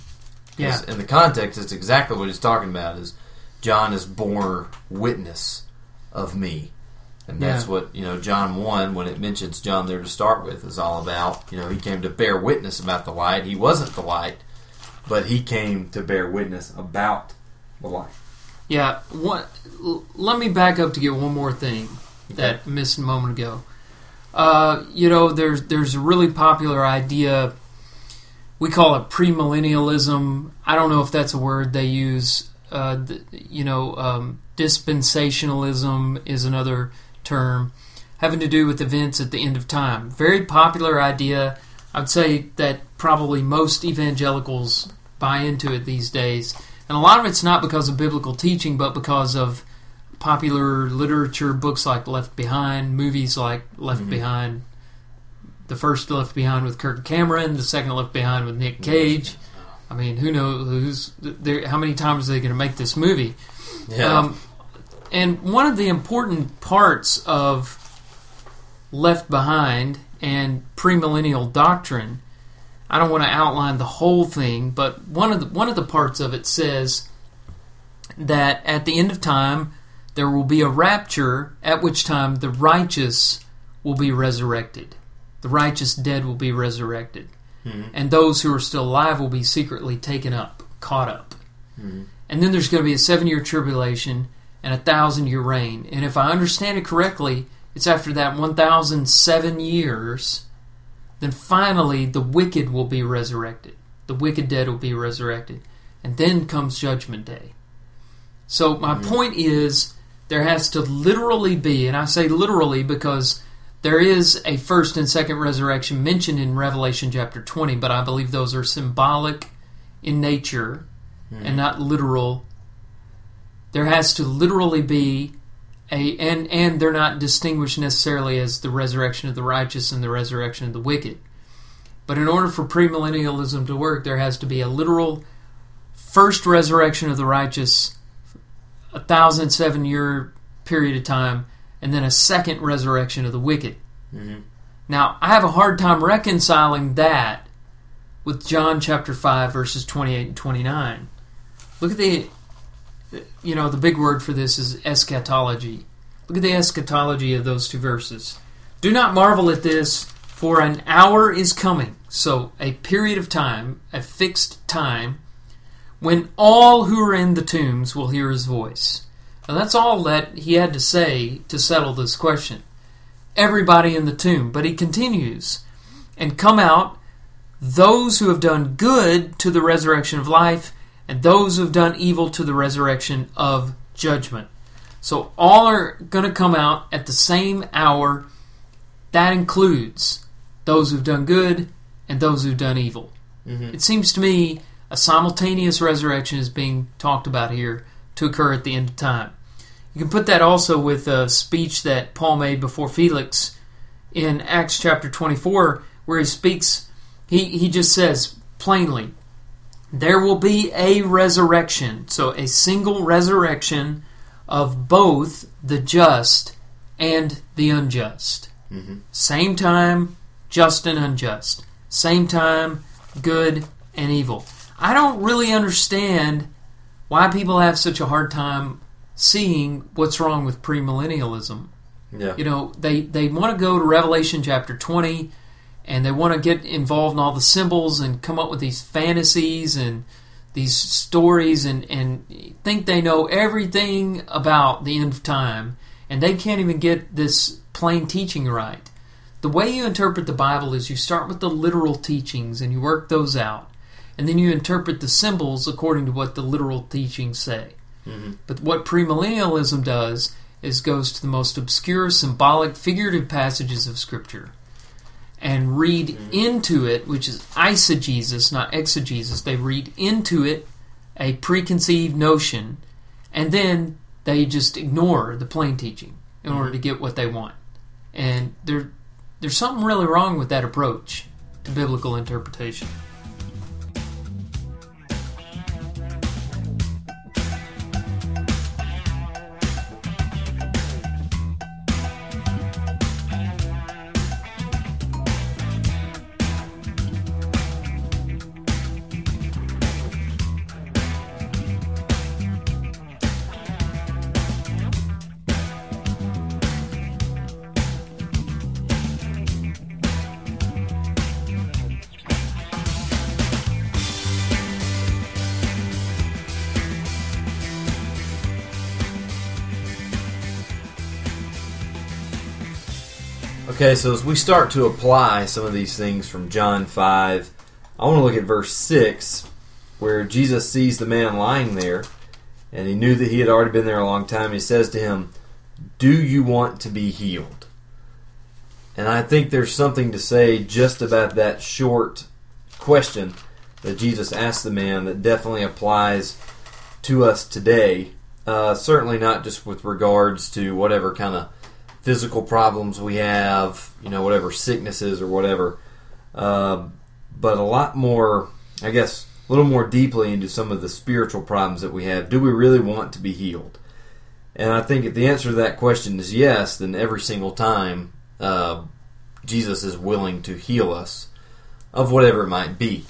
Speaker 1: Yeah.
Speaker 2: In the context, it's exactly what he's talking about. Is John is born witness of me. And that's
Speaker 1: Yeah.
Speaker 2: what, you know, John 1, when it mentions John there to start with, is all about. You know, he came to bear witness about the light. He wasn't the light, but he came to bear witness about the light.
Speaker 1: Yeah, what? l- Let me back up to get one more thing that I missed a moment ago. Uh, you know, there's there's a really popular idea. We call it premillennialism. I don't know if that's a word they use. Uh, th- you know, um, dispensationalism is another term having to do with events at the end of time. Very popular idea. I'd say that probably most evangelicals buy into it these days. And a lot of it's not because of biblical teaching, but because of popular literature, books like Left Behind, movies like Left
Speaker 2: Mhm.
Speaker 1: Behind. The first Left Behind with Kirk Cameron, the second Left Behind with Nick Cage. I mean, who knows who's there? How many times are they going to make this movie?
Speaker 2: Yeah.
Speaker 1: Um, and one of the important parts of Left Behind and premillennial doctrine, I don't want to outline the whole thing, but one of the one of the parts of it says that at the end of time there will be a rapture at which time the righteous will be resurrected. The righteous dead will be resurrected.
Speaker 2: Mhm.
Speaker 1: And those who are still alive will be secretly taken up, caught up.
Speaker 2: Mhm.
Speaker 1: And then there's going to be a seven year tribulation and a thousand year reign. And if I understand it correctly, it's after that 1,007 years, then finally the wicked will be resurrected. The wicked dead will be resurrected. And then comes Judgment Day. So my mm-hmm. point is there has to literally be, and I say literally because there is a first and second resurrection mentioned in Revelation chapter 20, but I believe those are symbolic in nature and mm-hmm. not literal. There has to literally be a and and they're not distinguished necessarily as the resurrection of the righteous and the resurrection of the wicked. But in order for premillennialism to work, there has to be a literal first resurrection of the righteous, a thousand seven year period of time, and then a second resurrection of the wicked.
Speaker 2: Mhm.
Speaker 1: Now, I have a hard time reconciling that with John chapter 5, verses 28 and 29. Look at the, you know, the big word for this is eschatology. Look at the eschatology of those two verses. Do not marvel at this, for an hour is coming. So, a period of time, a fixed time, when all who are in the tombs will hear his voice. And that's all that he had to say to settle this question everybody in the tomb. But he continues, and come out those who have done good to the resurrection of life, and those who have done evil to the resurrection of judgment. So all are going to come out at the same hour. that includes those who've done good and those who've done evil.
Speaker 2: Mhm.
Speaker 1: It seems to me a simultaneous resurrection is being talked about here to occur at the end of time. You can put that also with a speech that Paul made before Felix in Acts chapter 24, where he speaks, he, he just says plainly, there will be a resurrection. So a single resurrection of both the just and the unjust.
Speaker 2: Mhm.
Speaker 1: Same time, just and unjust. Same time, good and evil. I don't really understand why people have such a hard time seeing what's wrong with premillennialism.
Speaker 2: Yeah.
Speaker 1: You know, they, they want to go to Revelation chapter 20 and they want to get involved in all the symbols and come up with these fantasies and these stories and, and think they know everything about the end of time and they can't even get this plain teaching right. The way you interpret the Bible is you start with the literal teachings and you work those out, and then you interpret the symbols according to what the literal teachings say.
Speaker 2: Mhm.
Speaker 1: But what premillennialism does is goes to the most obscure, symbolic, figurative passages of Scripture and read mm-hmm. into it, which is eisegesis, not exegesis. They read into it a preconceived notion, and then they just ignore the plain teaching in order to mm-hmm. get what they want. And there, there's something really wrong with that approach to biblical interpretation.
Speaker 2: Okay, so as we start to apply some of these things from John 5, I want to look at verse 6, where Jesus sees the man lying there, and he knew that he had already been there a long time. He says to him, Do you want to be healed? And I think there's something to say just about that short question that Jesus asked the man that definitely applies to us today. Uh, certainly not just with regards to whatever kind of physical problems we have, you know, whatever sicknesses or whatever, um, but a lot more, I guess, a little more deeply into some of the spiritual problems that we have. Do we really want to be healed? And I think if the answer to that question is yes, then every single time uh, Jesus is willing to heal us of whatever it might be.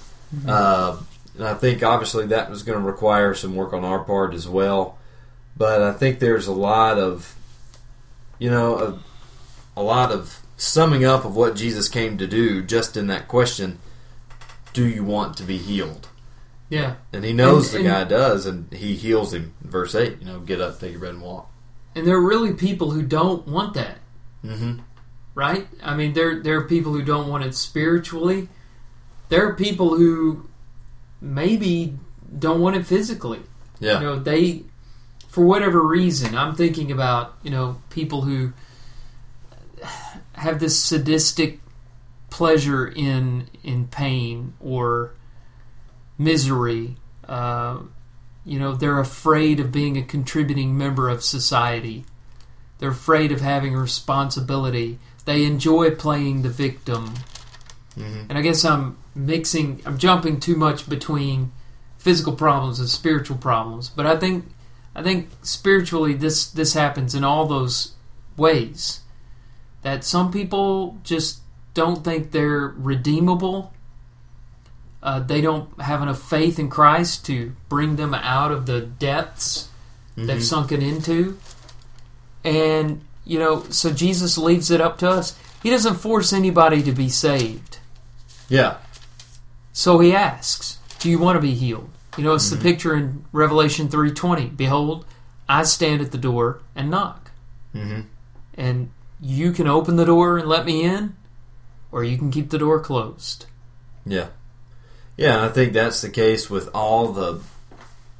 Speaker 2: Uh, and I think obviously that was going to require some work on our part as well. But I think there's a lot of you know, a, a lot of summing up of what Jesus came to do just in that question do you want to be healed?
Speaker 1: Yeah.
Speaker 2: And he knows
Speaker 1: And-
Speaker 2: the
Speaker 1: and-
Speaker 2: guy does, and he heals him. Verse 8, you know, get up, take your bed, and walk.
Speaker 1: And there are really people who don't want that.
Speaker 2: Mm-hmm.
Speaker 1: right? I mean, there there are people who don't want it spiritually. There are people who maybe don't want it physically.
Speaker 2: Yeah.
Speaker 1: You know, they for whatever reason. I'm thinking about you know people who have this sadistic pleasure in in pain or misery. Uh, you know, they're afraid of being a contributing member of society. They're afraid of having a responsibility. They enjoy playing the victim.
Speaker 2: Mhm.
Speaker 1: And I guess I'm mixing, I'm jumping too much between physical problems and spiritual problems. But I think, I think spiritually, this this happens in all those ways. That some people just don't think they're redeemable. Uh, they don't have enough faith in Christ to bring them out of the depths they've
Speaker 2: Mhm.
Speaker 1: sunken into. And, you know, so Jesus leaves it up to us. He doesn't force anybody to be saved.
Speaker 2: Yeah.
Speaker 1: So he asks, "Do you want to be healed?" You know, it's the picture in Revelation 3:20. Behold, I stand at the door and knock.
Speaker 2: Mm-hmm.
Speaker 1: And you can open the door and let me in, or you can keep the door closed.
Speaker 2: Yeah. Yeah, I think that's the case with all the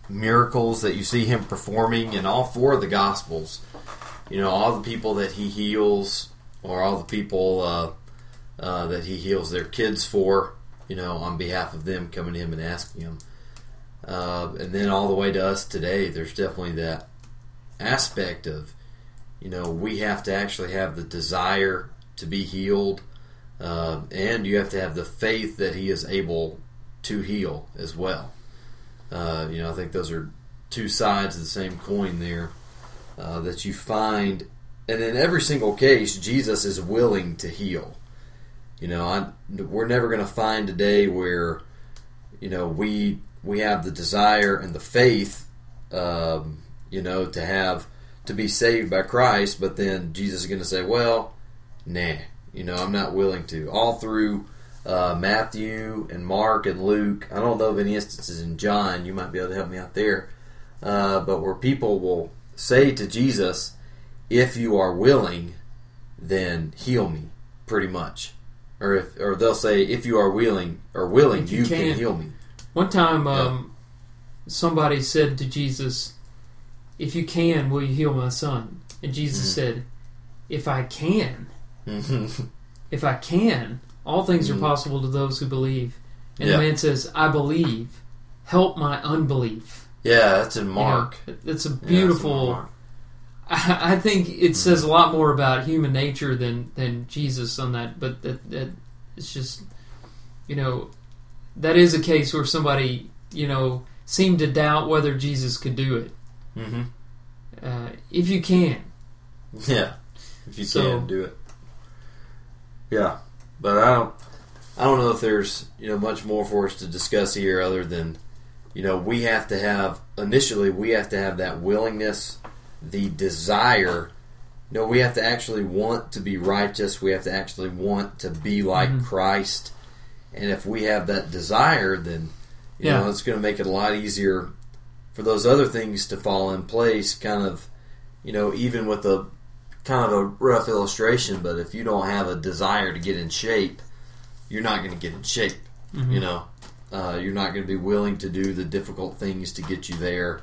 Speaker 2: miracles that you see him performing in all four of the Gospels. You know, all the people that he heals, or all the people uh, uh, that he heals their kids for, you know, on behalf of them coming to him and asking him. Uh, and then all the way to us today, there's definitely that aspect of, you know, we have to actually have the desire to be healed, uh, and you have to have the faith that He is able to heal as well. Uh, you know, I think those are two sides of the same coin there uh, that you find, and in every single case, Jesus is willing to heal. You know, I, we're never going to find a day where, you know, we we have the desire and the faith, um, you know, to have to be saved by Christ, but then Jesus is going to say, "Well, nah, you know, I'm not willing to." All through uh, Matthew and Mark and Luke, I don't know of any instances in John. You might be able to help me out there, uh, but where people will say to Jesus, "If you are willing, then heal me," pretty much, or if or they'll say, "If you are willing or willing,
Speaker 1: If you
Speaker 2: you, can
Speaker 1: can.
Speaker 2: heal me."
Speaker 1: One time, um, somebody said to Jesus, "If you can, will you heal my son?" And Jesus
Speaker 2: Mhm.
Speaker 1: said, "If I can, [LAUGHS] if I can, all things
Speaker 2: Mhm.
Speaker 1: are possible to those who believe." And
Speaker 2: Yeah.
Speaker 1: the man says, "I believe. Help my unbelief."
Speaker 2: yeah, that's in
Speaker 1: You know,
Speaker 2: Mark.
Speaker 1: it's a
Speaker 2: Yeah,
Speaker 1: beautiful.
Speaker 2: Mark.
Speaker 1: I, I think it says a lot more about human nature than than Jesus on that. But that, that it's just, you know, that is a case where somebody, you know, seemed to doubt whether Jesus could do it.
Speaker 2: Mm-hmm.
Speaker 1: Uh, if you can, [LAUGHS]
Speaker 2: Yeah, if you
Speaker 1: So-
Speaker 2: can do it. Yeah, but I don't. I don't know if there's you know much more for us to discuss here other than you know we have to have initially we have to have that willingness, the desire. You know, we have to actually want to be righteous. We have to actually want to be like
Speaker 1: Mhm.
Speaker 2: Christ. And if we have that desire, then you
Speaker 1: Yeah.
Speaker 2: know it's going to make it a lot easier for those other things to fall in place. Kind of, you know, even with a kind of a rough illustration, but if you don't have a desire to get in shape, you're not going to get in shape.
Speaker 1: Mhm.
Speaker 2: You know, uh, you're not going to be willing to do the difficult things to get you there.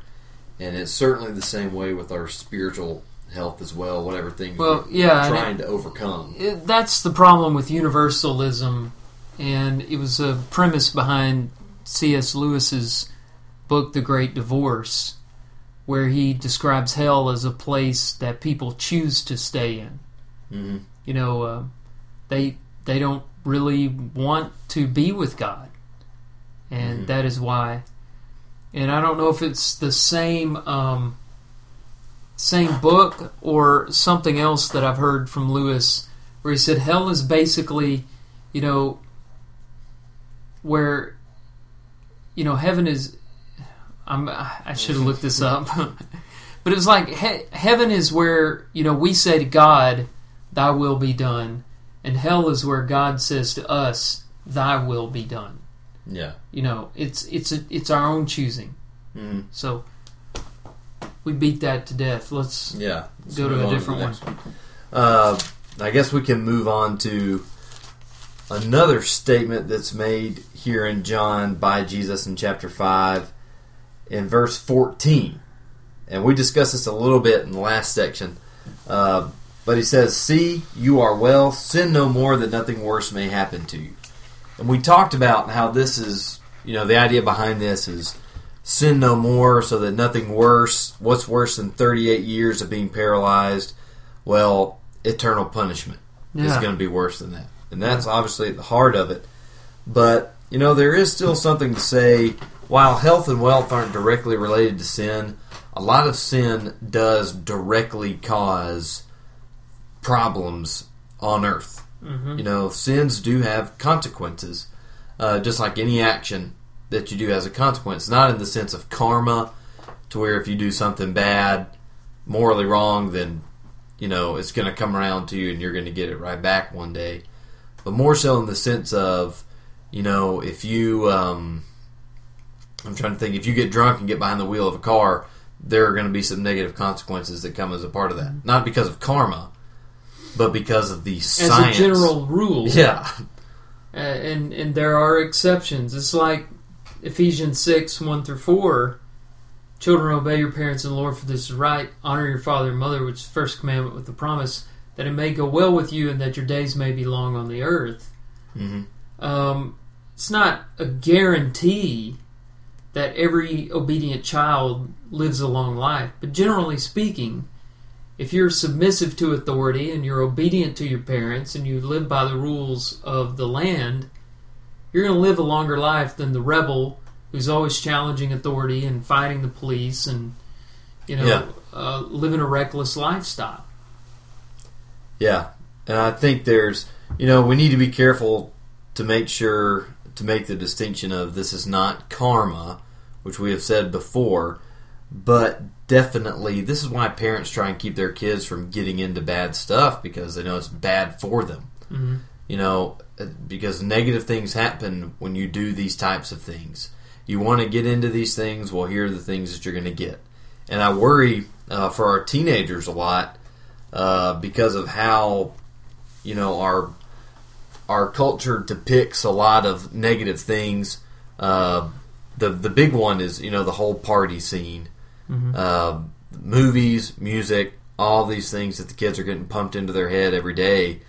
Speaker 2: And it's certainly the same way with our spiritual health as well. Whatever things
Speaker 1: Well,
Speaker 2: we're
Speaker 1: yeah,
Speaker 2: trying to overcome.
Speaker 1: it, that's the problem with universalism, and it was a premise behind C.S. Lewis's book, The Great Divorce, where he describes hell as a place that people choose to stay in.
Speaker 2: hmm
Speaker 1: You know, uh, they they don't really want to be with God, and
Speaker 2: Mhm.
Speaker 1: that is why. And I don't know if it's the same um, same book or something else that I've heard from Lewis, where he said hell is basically, you know, where, you know, heaven is. I'm, I should have looked this up, [LAUGHS] but it was like he- heaven is where you know we say to God, "Thy will be done," and hell is where God says to us, "Thy will be done."
Speaker 2: Yeah.
Speaker 1: You know, it's it's a, it's our own choosing.
Speaker 2: hmm
Speaker 1: So we beat that to death. Let's
Speaker 2: Yeah. Let's
Speaker 1: go to a different
Speaker 2: the
Speaker 1: one.
Speaker 2: Uh, I guess we can move on to another statement that's made here in John by Jesus in chapter 5 in verse 14. And we discussed this a little bit in the last section. Uh, but he says, See, you are well, sin no more, that nothing worse may happen to you. And we talked about how this is, you know, the idea behind this is sin no more so that nothing worse. What's worse than 38 years of being paralyzed? Well, eternal punishment is going to be worse than that. And that's obviously at the heart of it. But, you know, there is still something to say. While health and wealth aren't directly related to sin, a lot of sin does directly cause problems on earth.
Speaker 1: hmm
Speaker 2: You know, sins do have consequences, uh, just like any action that you do has a consequence. Not in the sense of karma, to where if you do something bad, morally wrong, then you know it's going to come around to you and you're going to get it right back one day. But more so in the sense of, you know, if you, um, I'm trying to think, if you get drunk and get behind the wheel of a car, there are going to be some negative consequences that come as a part of that. Not because of karma, but because of the science.
Speaker 1: As a general rule, [LAUGHS]
Speaker 2: Yeah.
Speaker 1: Uh, and and there are exceptions. It's like Ephesians six one through four. Children, obey your parents in the Lord, for this is right. Honor your father and mother, which is the first commandment with the promise, that it may go well with you and that your days may be long on the earth.
Speaker 2: hmm
Speaker 1: Um, it's not a guarantee that every obedient child lives a long life, but generally speaking, if you're submissive to authority and you're obedient to your parents and you live by the rules of the land, you're going to live a longer life than the rebel who's always challenging authority and fighting the police and you know
Speaker 2: Yeah.
Speaker 1: uh, living a reckless lifestyle.
Speaker 2: Yeah, and I think there's, you know, we need to be careful to make sure to make the distinction of this is not karma, which we have said before, but definitely this is why parents try and keep their kids from getting into bad stuff because they know it's bad for them.
Speaker 1: Mhm.
Speaker 2: You know, because negative things happen when you do these types of things. You want to get into these things, well, here are the things that you're going to get. And I worry uh, for our teenagers a lot uh, because of how you know our our culture depicts a lot of negative things. Uh, the the big one is you know the whole party scene, uh, movies, music, all these things that the kids are getting pumped into their head every day.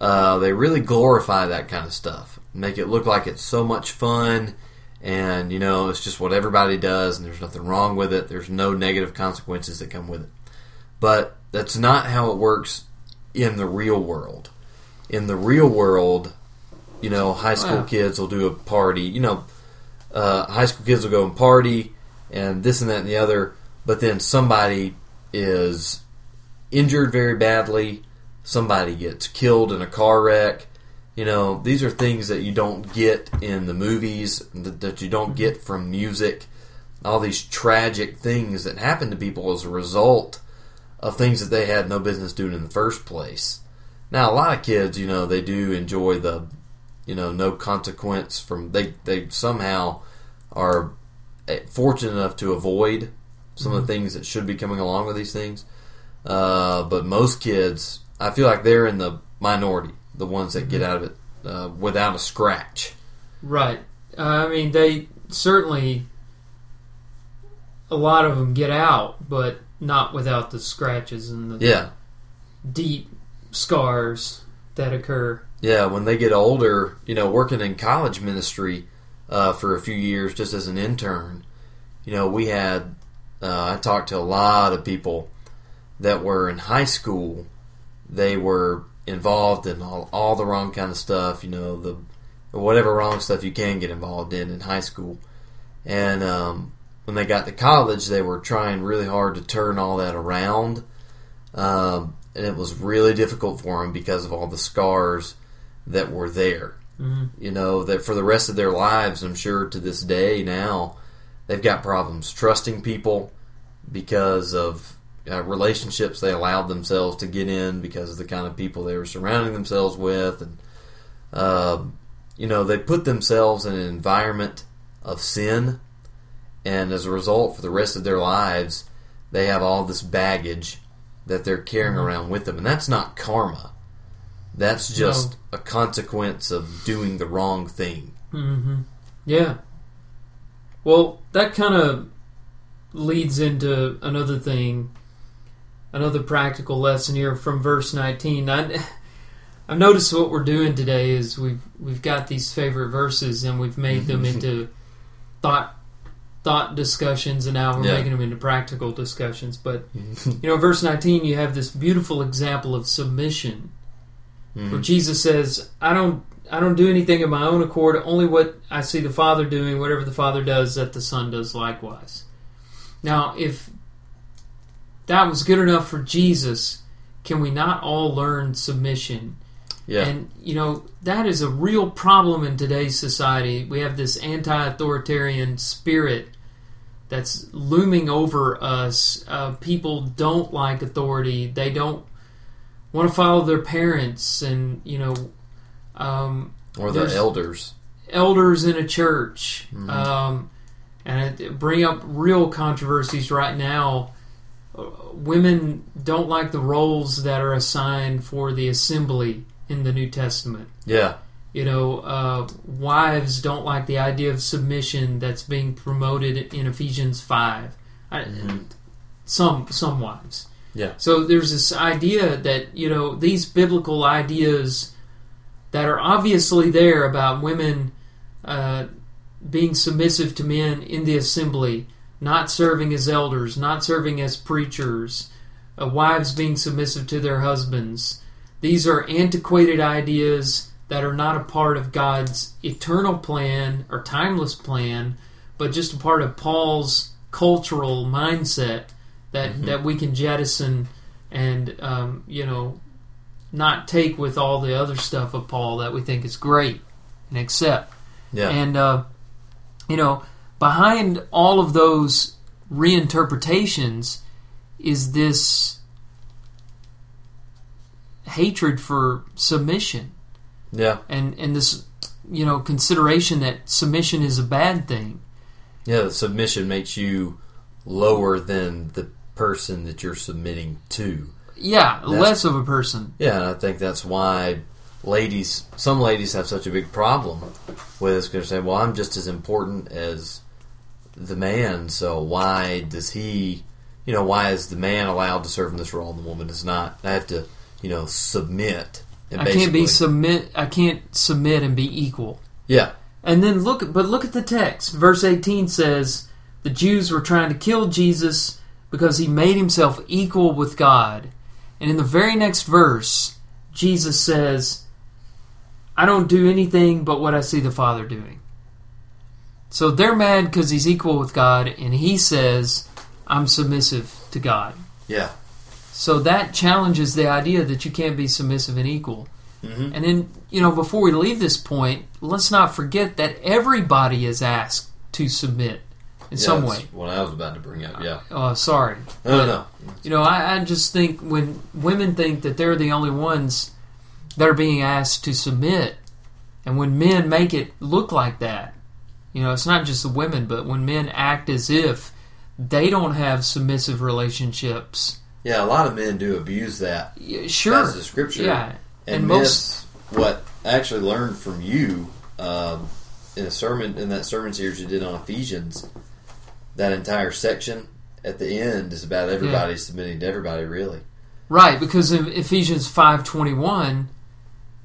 Speaker 2: Uh, they really glorify that kind of stuff, make it look like it's so much fun, and you know it's just what everybody does, and there's nothing wrong with it. There's no negative consequences that come with it. But that's not how it works in the real world. In the real world, you know, high school
Speaker 1: Wow.
Speaker 2: kids will do a party. You know, uh, high school kids will go and party and this and that and the other, but then somebody is injured very badly. Somebody gets killed in a car wreck. You know, these are things that you don't get in the movies, that, that you don't get from music. All these tragic things that happen to people as a result of things that they had no business doing in the first place. Now, a lot of kids, you know, they do enjoy the, you know, no consequence from they they somehow are eh, fortunate enough to avoid some of the things that should be coming along with these things. Uh, but most kids, I feel like they're in the minority, the ones that get out of it uh, without a scratch.
Speaker 1: Right. Uh, I mean, they certainly a lot of them get out, but not without the scratches and the
Speaker 2: Yeah,
Speaker 1: deep scars that occur.
Speaker 2: Yeah, when they get older, you know, working in college ministry uh, for a few years just as an intern, you know, we had, uh, I talked to a lot of people that were in high school. They were involved in all, all the wrong kind of stuff, you know, the whatever wrong stuff you can get involved in in high school. And um, when they got to college, they were trying really hard to turn all that around. Um, and it was really difficult for them because of all the scars that were there.
Speaker 1: Mhm.
Speaker 2: You know, that for the rest of their lives, I'm sure to this day now, they've got problems trusting people because of uh, relationships they allowed themselves to get in because of the kind of people they were surrounding themselves with. And, um, you know, they put themselves in an environment of sin. And as a result, for the rest of their lives, they have all this baggage that they're carrying around with them. And that's not karma. That's just a consequence of doing the wrong thing.
Speaker 1: Mm-hmm. Yeah. Well, that kind of leads into another thing, another practical lesson here from verse 19. I, [LAUGHS] I've noticed what we're doing today is we've we've got these favorite verses and we've made them into thought thought discussions, and now we're
Speaker 2: Yeah.
Speaker 1: making them into practical discussions. But mm-hmm. you know, verse 19, you have this beautiful example of submission mm-hmm. where Jesus says, "I don't, I don't do anything of my own accord. Only what I see the Father doing. Whatever the Father does, that the Son does likewise." Now, if that was good enough for Jesus, can we not all learn submission?
Speaker 2: Yeah.
Speaker 1: And you know that is a real problem in today's society. We have this anti-authoritarian spirit that's looming over us. Uh, people don't like authority. They don't want to follow their parents, and you know, um,
Speaker 2: or the
Speaker 1: there's-
Speaker 2: elders.
Speaker 1: elders in a church, um, and it bring up real controversies right now. Uh, Women don't like the roles that are assigned for the assembly in the New Testament.
Speaker 2: Yeah.
Speaker 1: You know, uh, wives don't like the idea of submission that's being promoted in Ephesians five. I, Some some wives,
Speaker 2: Yeah.
Speaker 1: So there's this idea that, you know, these biblical ideas that are obviously there about women uh, being submissive to men in the assembly, not serving as elders, not serving as preachers, uh, wives being submissive to their husbands. These are antiquated ideas that are not a part of God's eternal plan or timeless plan, but just a part of Paul's cultural mindset that
Speaker 2: Mhm.
Speaker 1: that we can jettison and um, you know not take with all the other stuff of Paul that we think is great and accept.
Speaker 2: Yeah.
Speaker 1: And uh, you know, behind all of those reinterpretations is this hatred for submission
Speaker 2: yeah.
Speaker 1: and and this you know consideration that submission is a bad thing.
Speaker 2: Yeah. The submission makes you lower than the person that you're submitting to.
Speaker 1: Yeah,
Speaker 2: That's-
Speaker 1: less of a person.
Speaker 2: Yeah, and I think that's why ladies, some ladies have such a big problem with this because they say, well, I'm just as important as the man, so why does he, you know, why is the man allowed to serve in this role and the woman is not? I have to, you know, submit. And
Speaker 1: I can't be submit. I can't submit and be equal.
Speaker 2: Yeah,
Speaker 1: And then look, but look at the text. Verse 18 says the Jews were trying to kill Jesus because he made himself equal with God. And in the very next verse, Jesus says, I don't do anything but what I see the Father doing. So they're mad because he's equal with God, and he says, I'm submissive to God.
Speaker 2: yeah,
Speaker 1: So that challenges the idea that you can't be submissive and equal.
Speaker 2: hmm
Speaker 1: And then, you know, before we leave this point, let's not forget that everybody is asked to submit in
Speaker 2: yeah,
Speaker 1: some
Speaker 2: that's
Speaker 1: way.
Speaker 2: What I was about to bring up. Yeah,
Speaker 1: Uh, sorry.
Speaker 2: no, no, no.
Speaker 1: You know, I, I just think when women think that they're the only ones that are being asked to submit, and when men make it look like that, you know, it's not just the women, but when men act as if they don't have submissive relationships.
Speaker 2: Yeah, a lot of men do abuse that
Speaker 1: Yeah, Sure.
Speaker 2: passage of scripture.
Speaker 1: Yeah.
Speaker 2: and,
Speaker 1: And
Speaker 2: miss what I actually learned from you um, in a sermon in that sermon series you did on Ephesians. That entire section at the end is about everybody submitting to everybody. Really,
Speaker 1: Right, because in Ephesians 5:21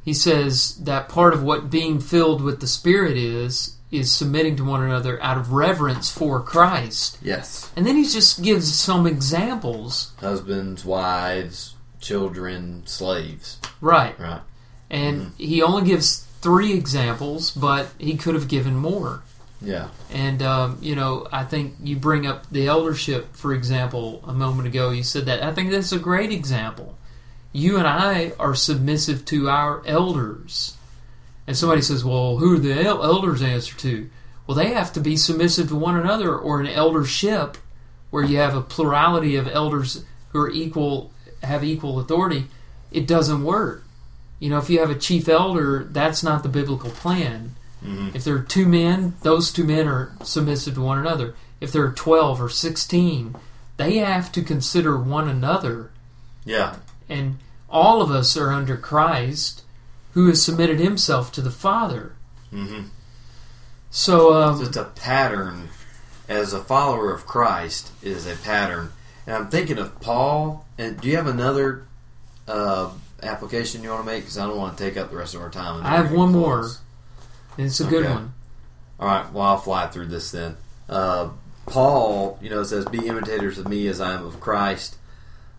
Speaker 1: he says that part of what being filled with the spirit is is submitting to one another out of reverence for Christ.
Speaker 2: yes.
Speaker 1: And then he just gives some examples.
Speaker 2: Husbands, wives, children, slaves.
Speaker 1: Right.
Speaker 2: Right.
Speaker 1: And he only gives 3 examples, but he could have given more.
Speaker 2: Yeah.
Speaker 1: And um, you know, I think you bring up the eldership, for example, a moment ago. You said that. I think that's a great example. You and I are submissive to our elders, and somebody says, "Well, who are the elders answer to?" Well, they have to be submissive to one another, or an eldership, where you have a plurality of elders who are equal, have equal authority. It doesn't work. You know, if you have a chief elder, that's not the biblical plan.
Speaker 2: hmm
Speaker 1: If there are two men, those two men are submissive to one another. If there are 12 or 16, they have to consider one another.
Speaker 2: Yeah.
Speaker 1: And all of us are under Christ, who has submitted himself to the Father.
Speaker 2: hmm
Speaker 1: So, um,
Speaker 2: It's a pattern. As a follower of Christ, is a pattern. And I'm thinking of Paul. And do you have another uh, application you want to make? Because I don't want to take up the rest of our time.
Speaker 1: I have one more.
Speaker 2: Close.
Speaker 1: it's a good one.
Speaker 2: All right, well, I'll fly through this then. Uh, Paul, you know, says, "Be imitators of me as I am of Christ."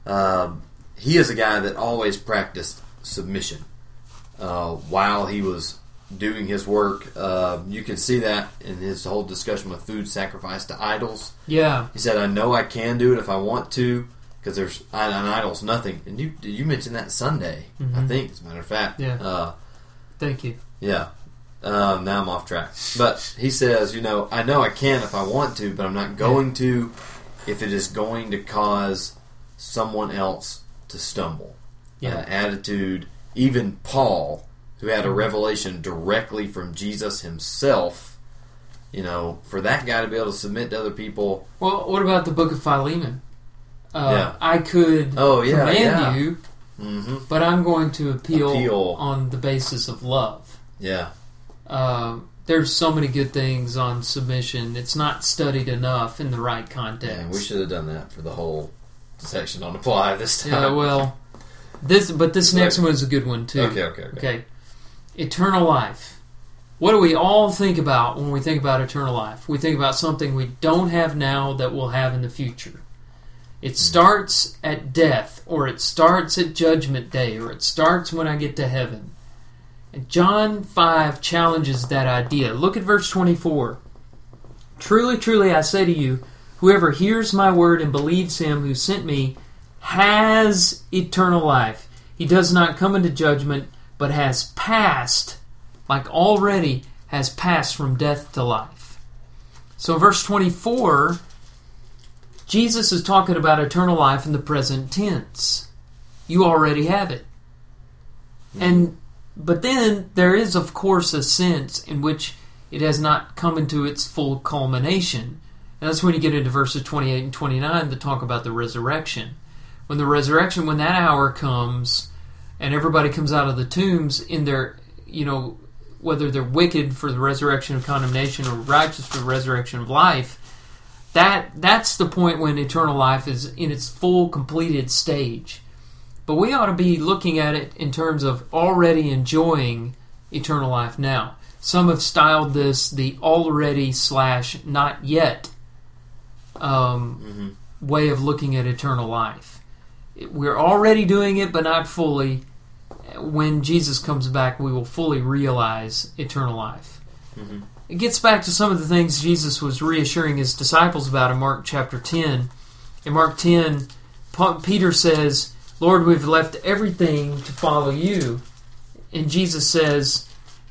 Speaker 2: Um he is a guy that always practiced submission uh, while he was doing his work. Uh, you can see that in his whole discussion with food sacrifice to idols.
Speaker 1: Yeah.
Speaker 2: He said, "I know I can do it if I want to." Because there's an idol's nothing, and you did you mentioned that Sunday, I
Speaker 1: Mhm.
Speaker 2: think, as a matter of fact.
Speaker 1: Yeah.
Speaker 2: Uh,
Speaker 1: Thank you.
Speaker 2: yeah. Um, now I'm off track. But he says, you know, I know I can if I want to, but I'm not going to if it is going to cause someone else to stumble.
Speaker 1: Yeah.
Speaker 2: An attitude, even Paul, who had a revelation directly from Jesus himself, you know, for that guy to be able to submit to other people.
Speaker 1: Well, what about the book of Philemon? Uh,
Speaker 2: Yeah.
Speaker 1: I could
Speaker 2: Oh, yeah,
Speaker 1: command
Speaker 2: yeah.
Speaker 1: you,
Speaker 2: hmm
Speaker 1: but I'm going to appeal,
Speaker 2: Appeal.
Speaker 1: on the basis of love.
Speaker 2: Yeah.
Speaker 1: Um, there's so many good things on submission. It's not studied enough in the right context.
Speaker 2: Yeah, we should have done that for the whole section don't apply this time.
Speaker 1: Yeah, well, [LAUGHS] this but this next one is a good one too.
Speaker 2: Okay, okay, okay.
Speaker 1: Okay. Eternal life. What do we all think about when we think about eternal life? We think about something we don't have now that we'll have in the future. It hmm. starts at death, or it starts at judgment day, or it starts when I get to heaven. And John 5 challenges that idea. Look at verse 24. Truly, truly, I say to you, whoever hears my word and believes him who sent me has eternal life. He does not come into judgment, but has passed, like already has passed from death to life. So, verse 24, Jesus is talking about eternal life in the present tense. You already have it. And but then there is of course a sense in which it has not come into its full culmination. And that's when you get into verses 28 and 29 that talk about the resurrection. When the resurrection, when that hour comes, and everybody comes out of the tombs in their, you know, whether they're wicked for the resurrection of condemnation or righteous for the resurrection of life, that that's the point when eternal life is in its full completed stage. But we ought to be looking at it in terms of already enjoying eternal life now. Some have styled this the already slash not yet um, way of looking at eternal life. We're already doing it, but not fully. When Jesus comes back, we will fully realize eternal life. Mm-hmm. It gets back to some of the things Jesus was reassuring his disciples about in Mark chapter 10. In Mark 10, Peter says, Lord, we've left everything to follow you. And Jesus says,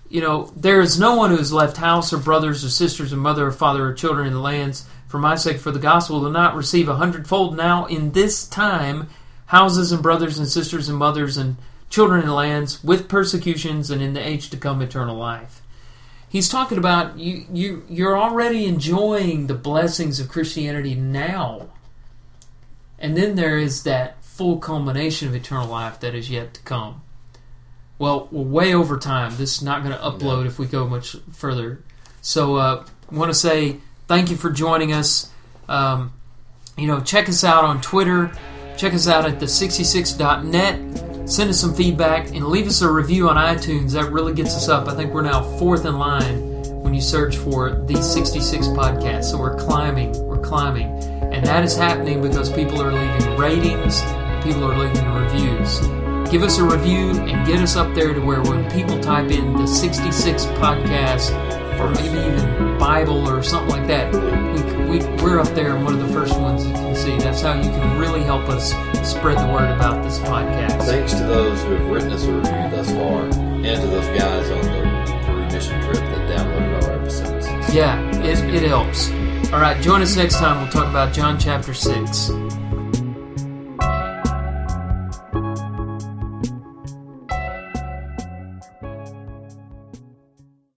Speaker 1: You know, there is no one who has left house or brothers or sisters or mother or father or children in the lands for my sake for the gospel will not receive a hundredfold now in this time houses and brothers and sisters and mothers and children and lands with persecutions and in the age to come eternal life. He's talking about you you you're already enjoying the blessings of Christianity now. And then there is that full culmination of eternal life that is yet to come. Well, we're way over time. This is not going to upload if we go much further. So, uh, I want to say thank you for joining us. Um, you know, check us out on Twitter. Check us out at the66.net. Send us some feedback and leave us a review on iTunes. That really gets us up. I think we're now fourth in line when you search for the 66 podcast. So we're climbing, we're climbing. And that is happening because people are leaving ratings, people are leaving reviews. Give us a review and get us up there to where when people type in the 66 podcast or maybe even Bible or something like that, we, we, we're up there and one of the first ones you can see. That's how you can really help us spread the word about this podcast.
Speaker 2: Thanks to those who have written us a review thus far, and to those guys on the Peru mission trip that downloaded our episodes.
Speaker 1: Yeah, it, it helps. All right, join us next time. We'll talk about John chapter 6.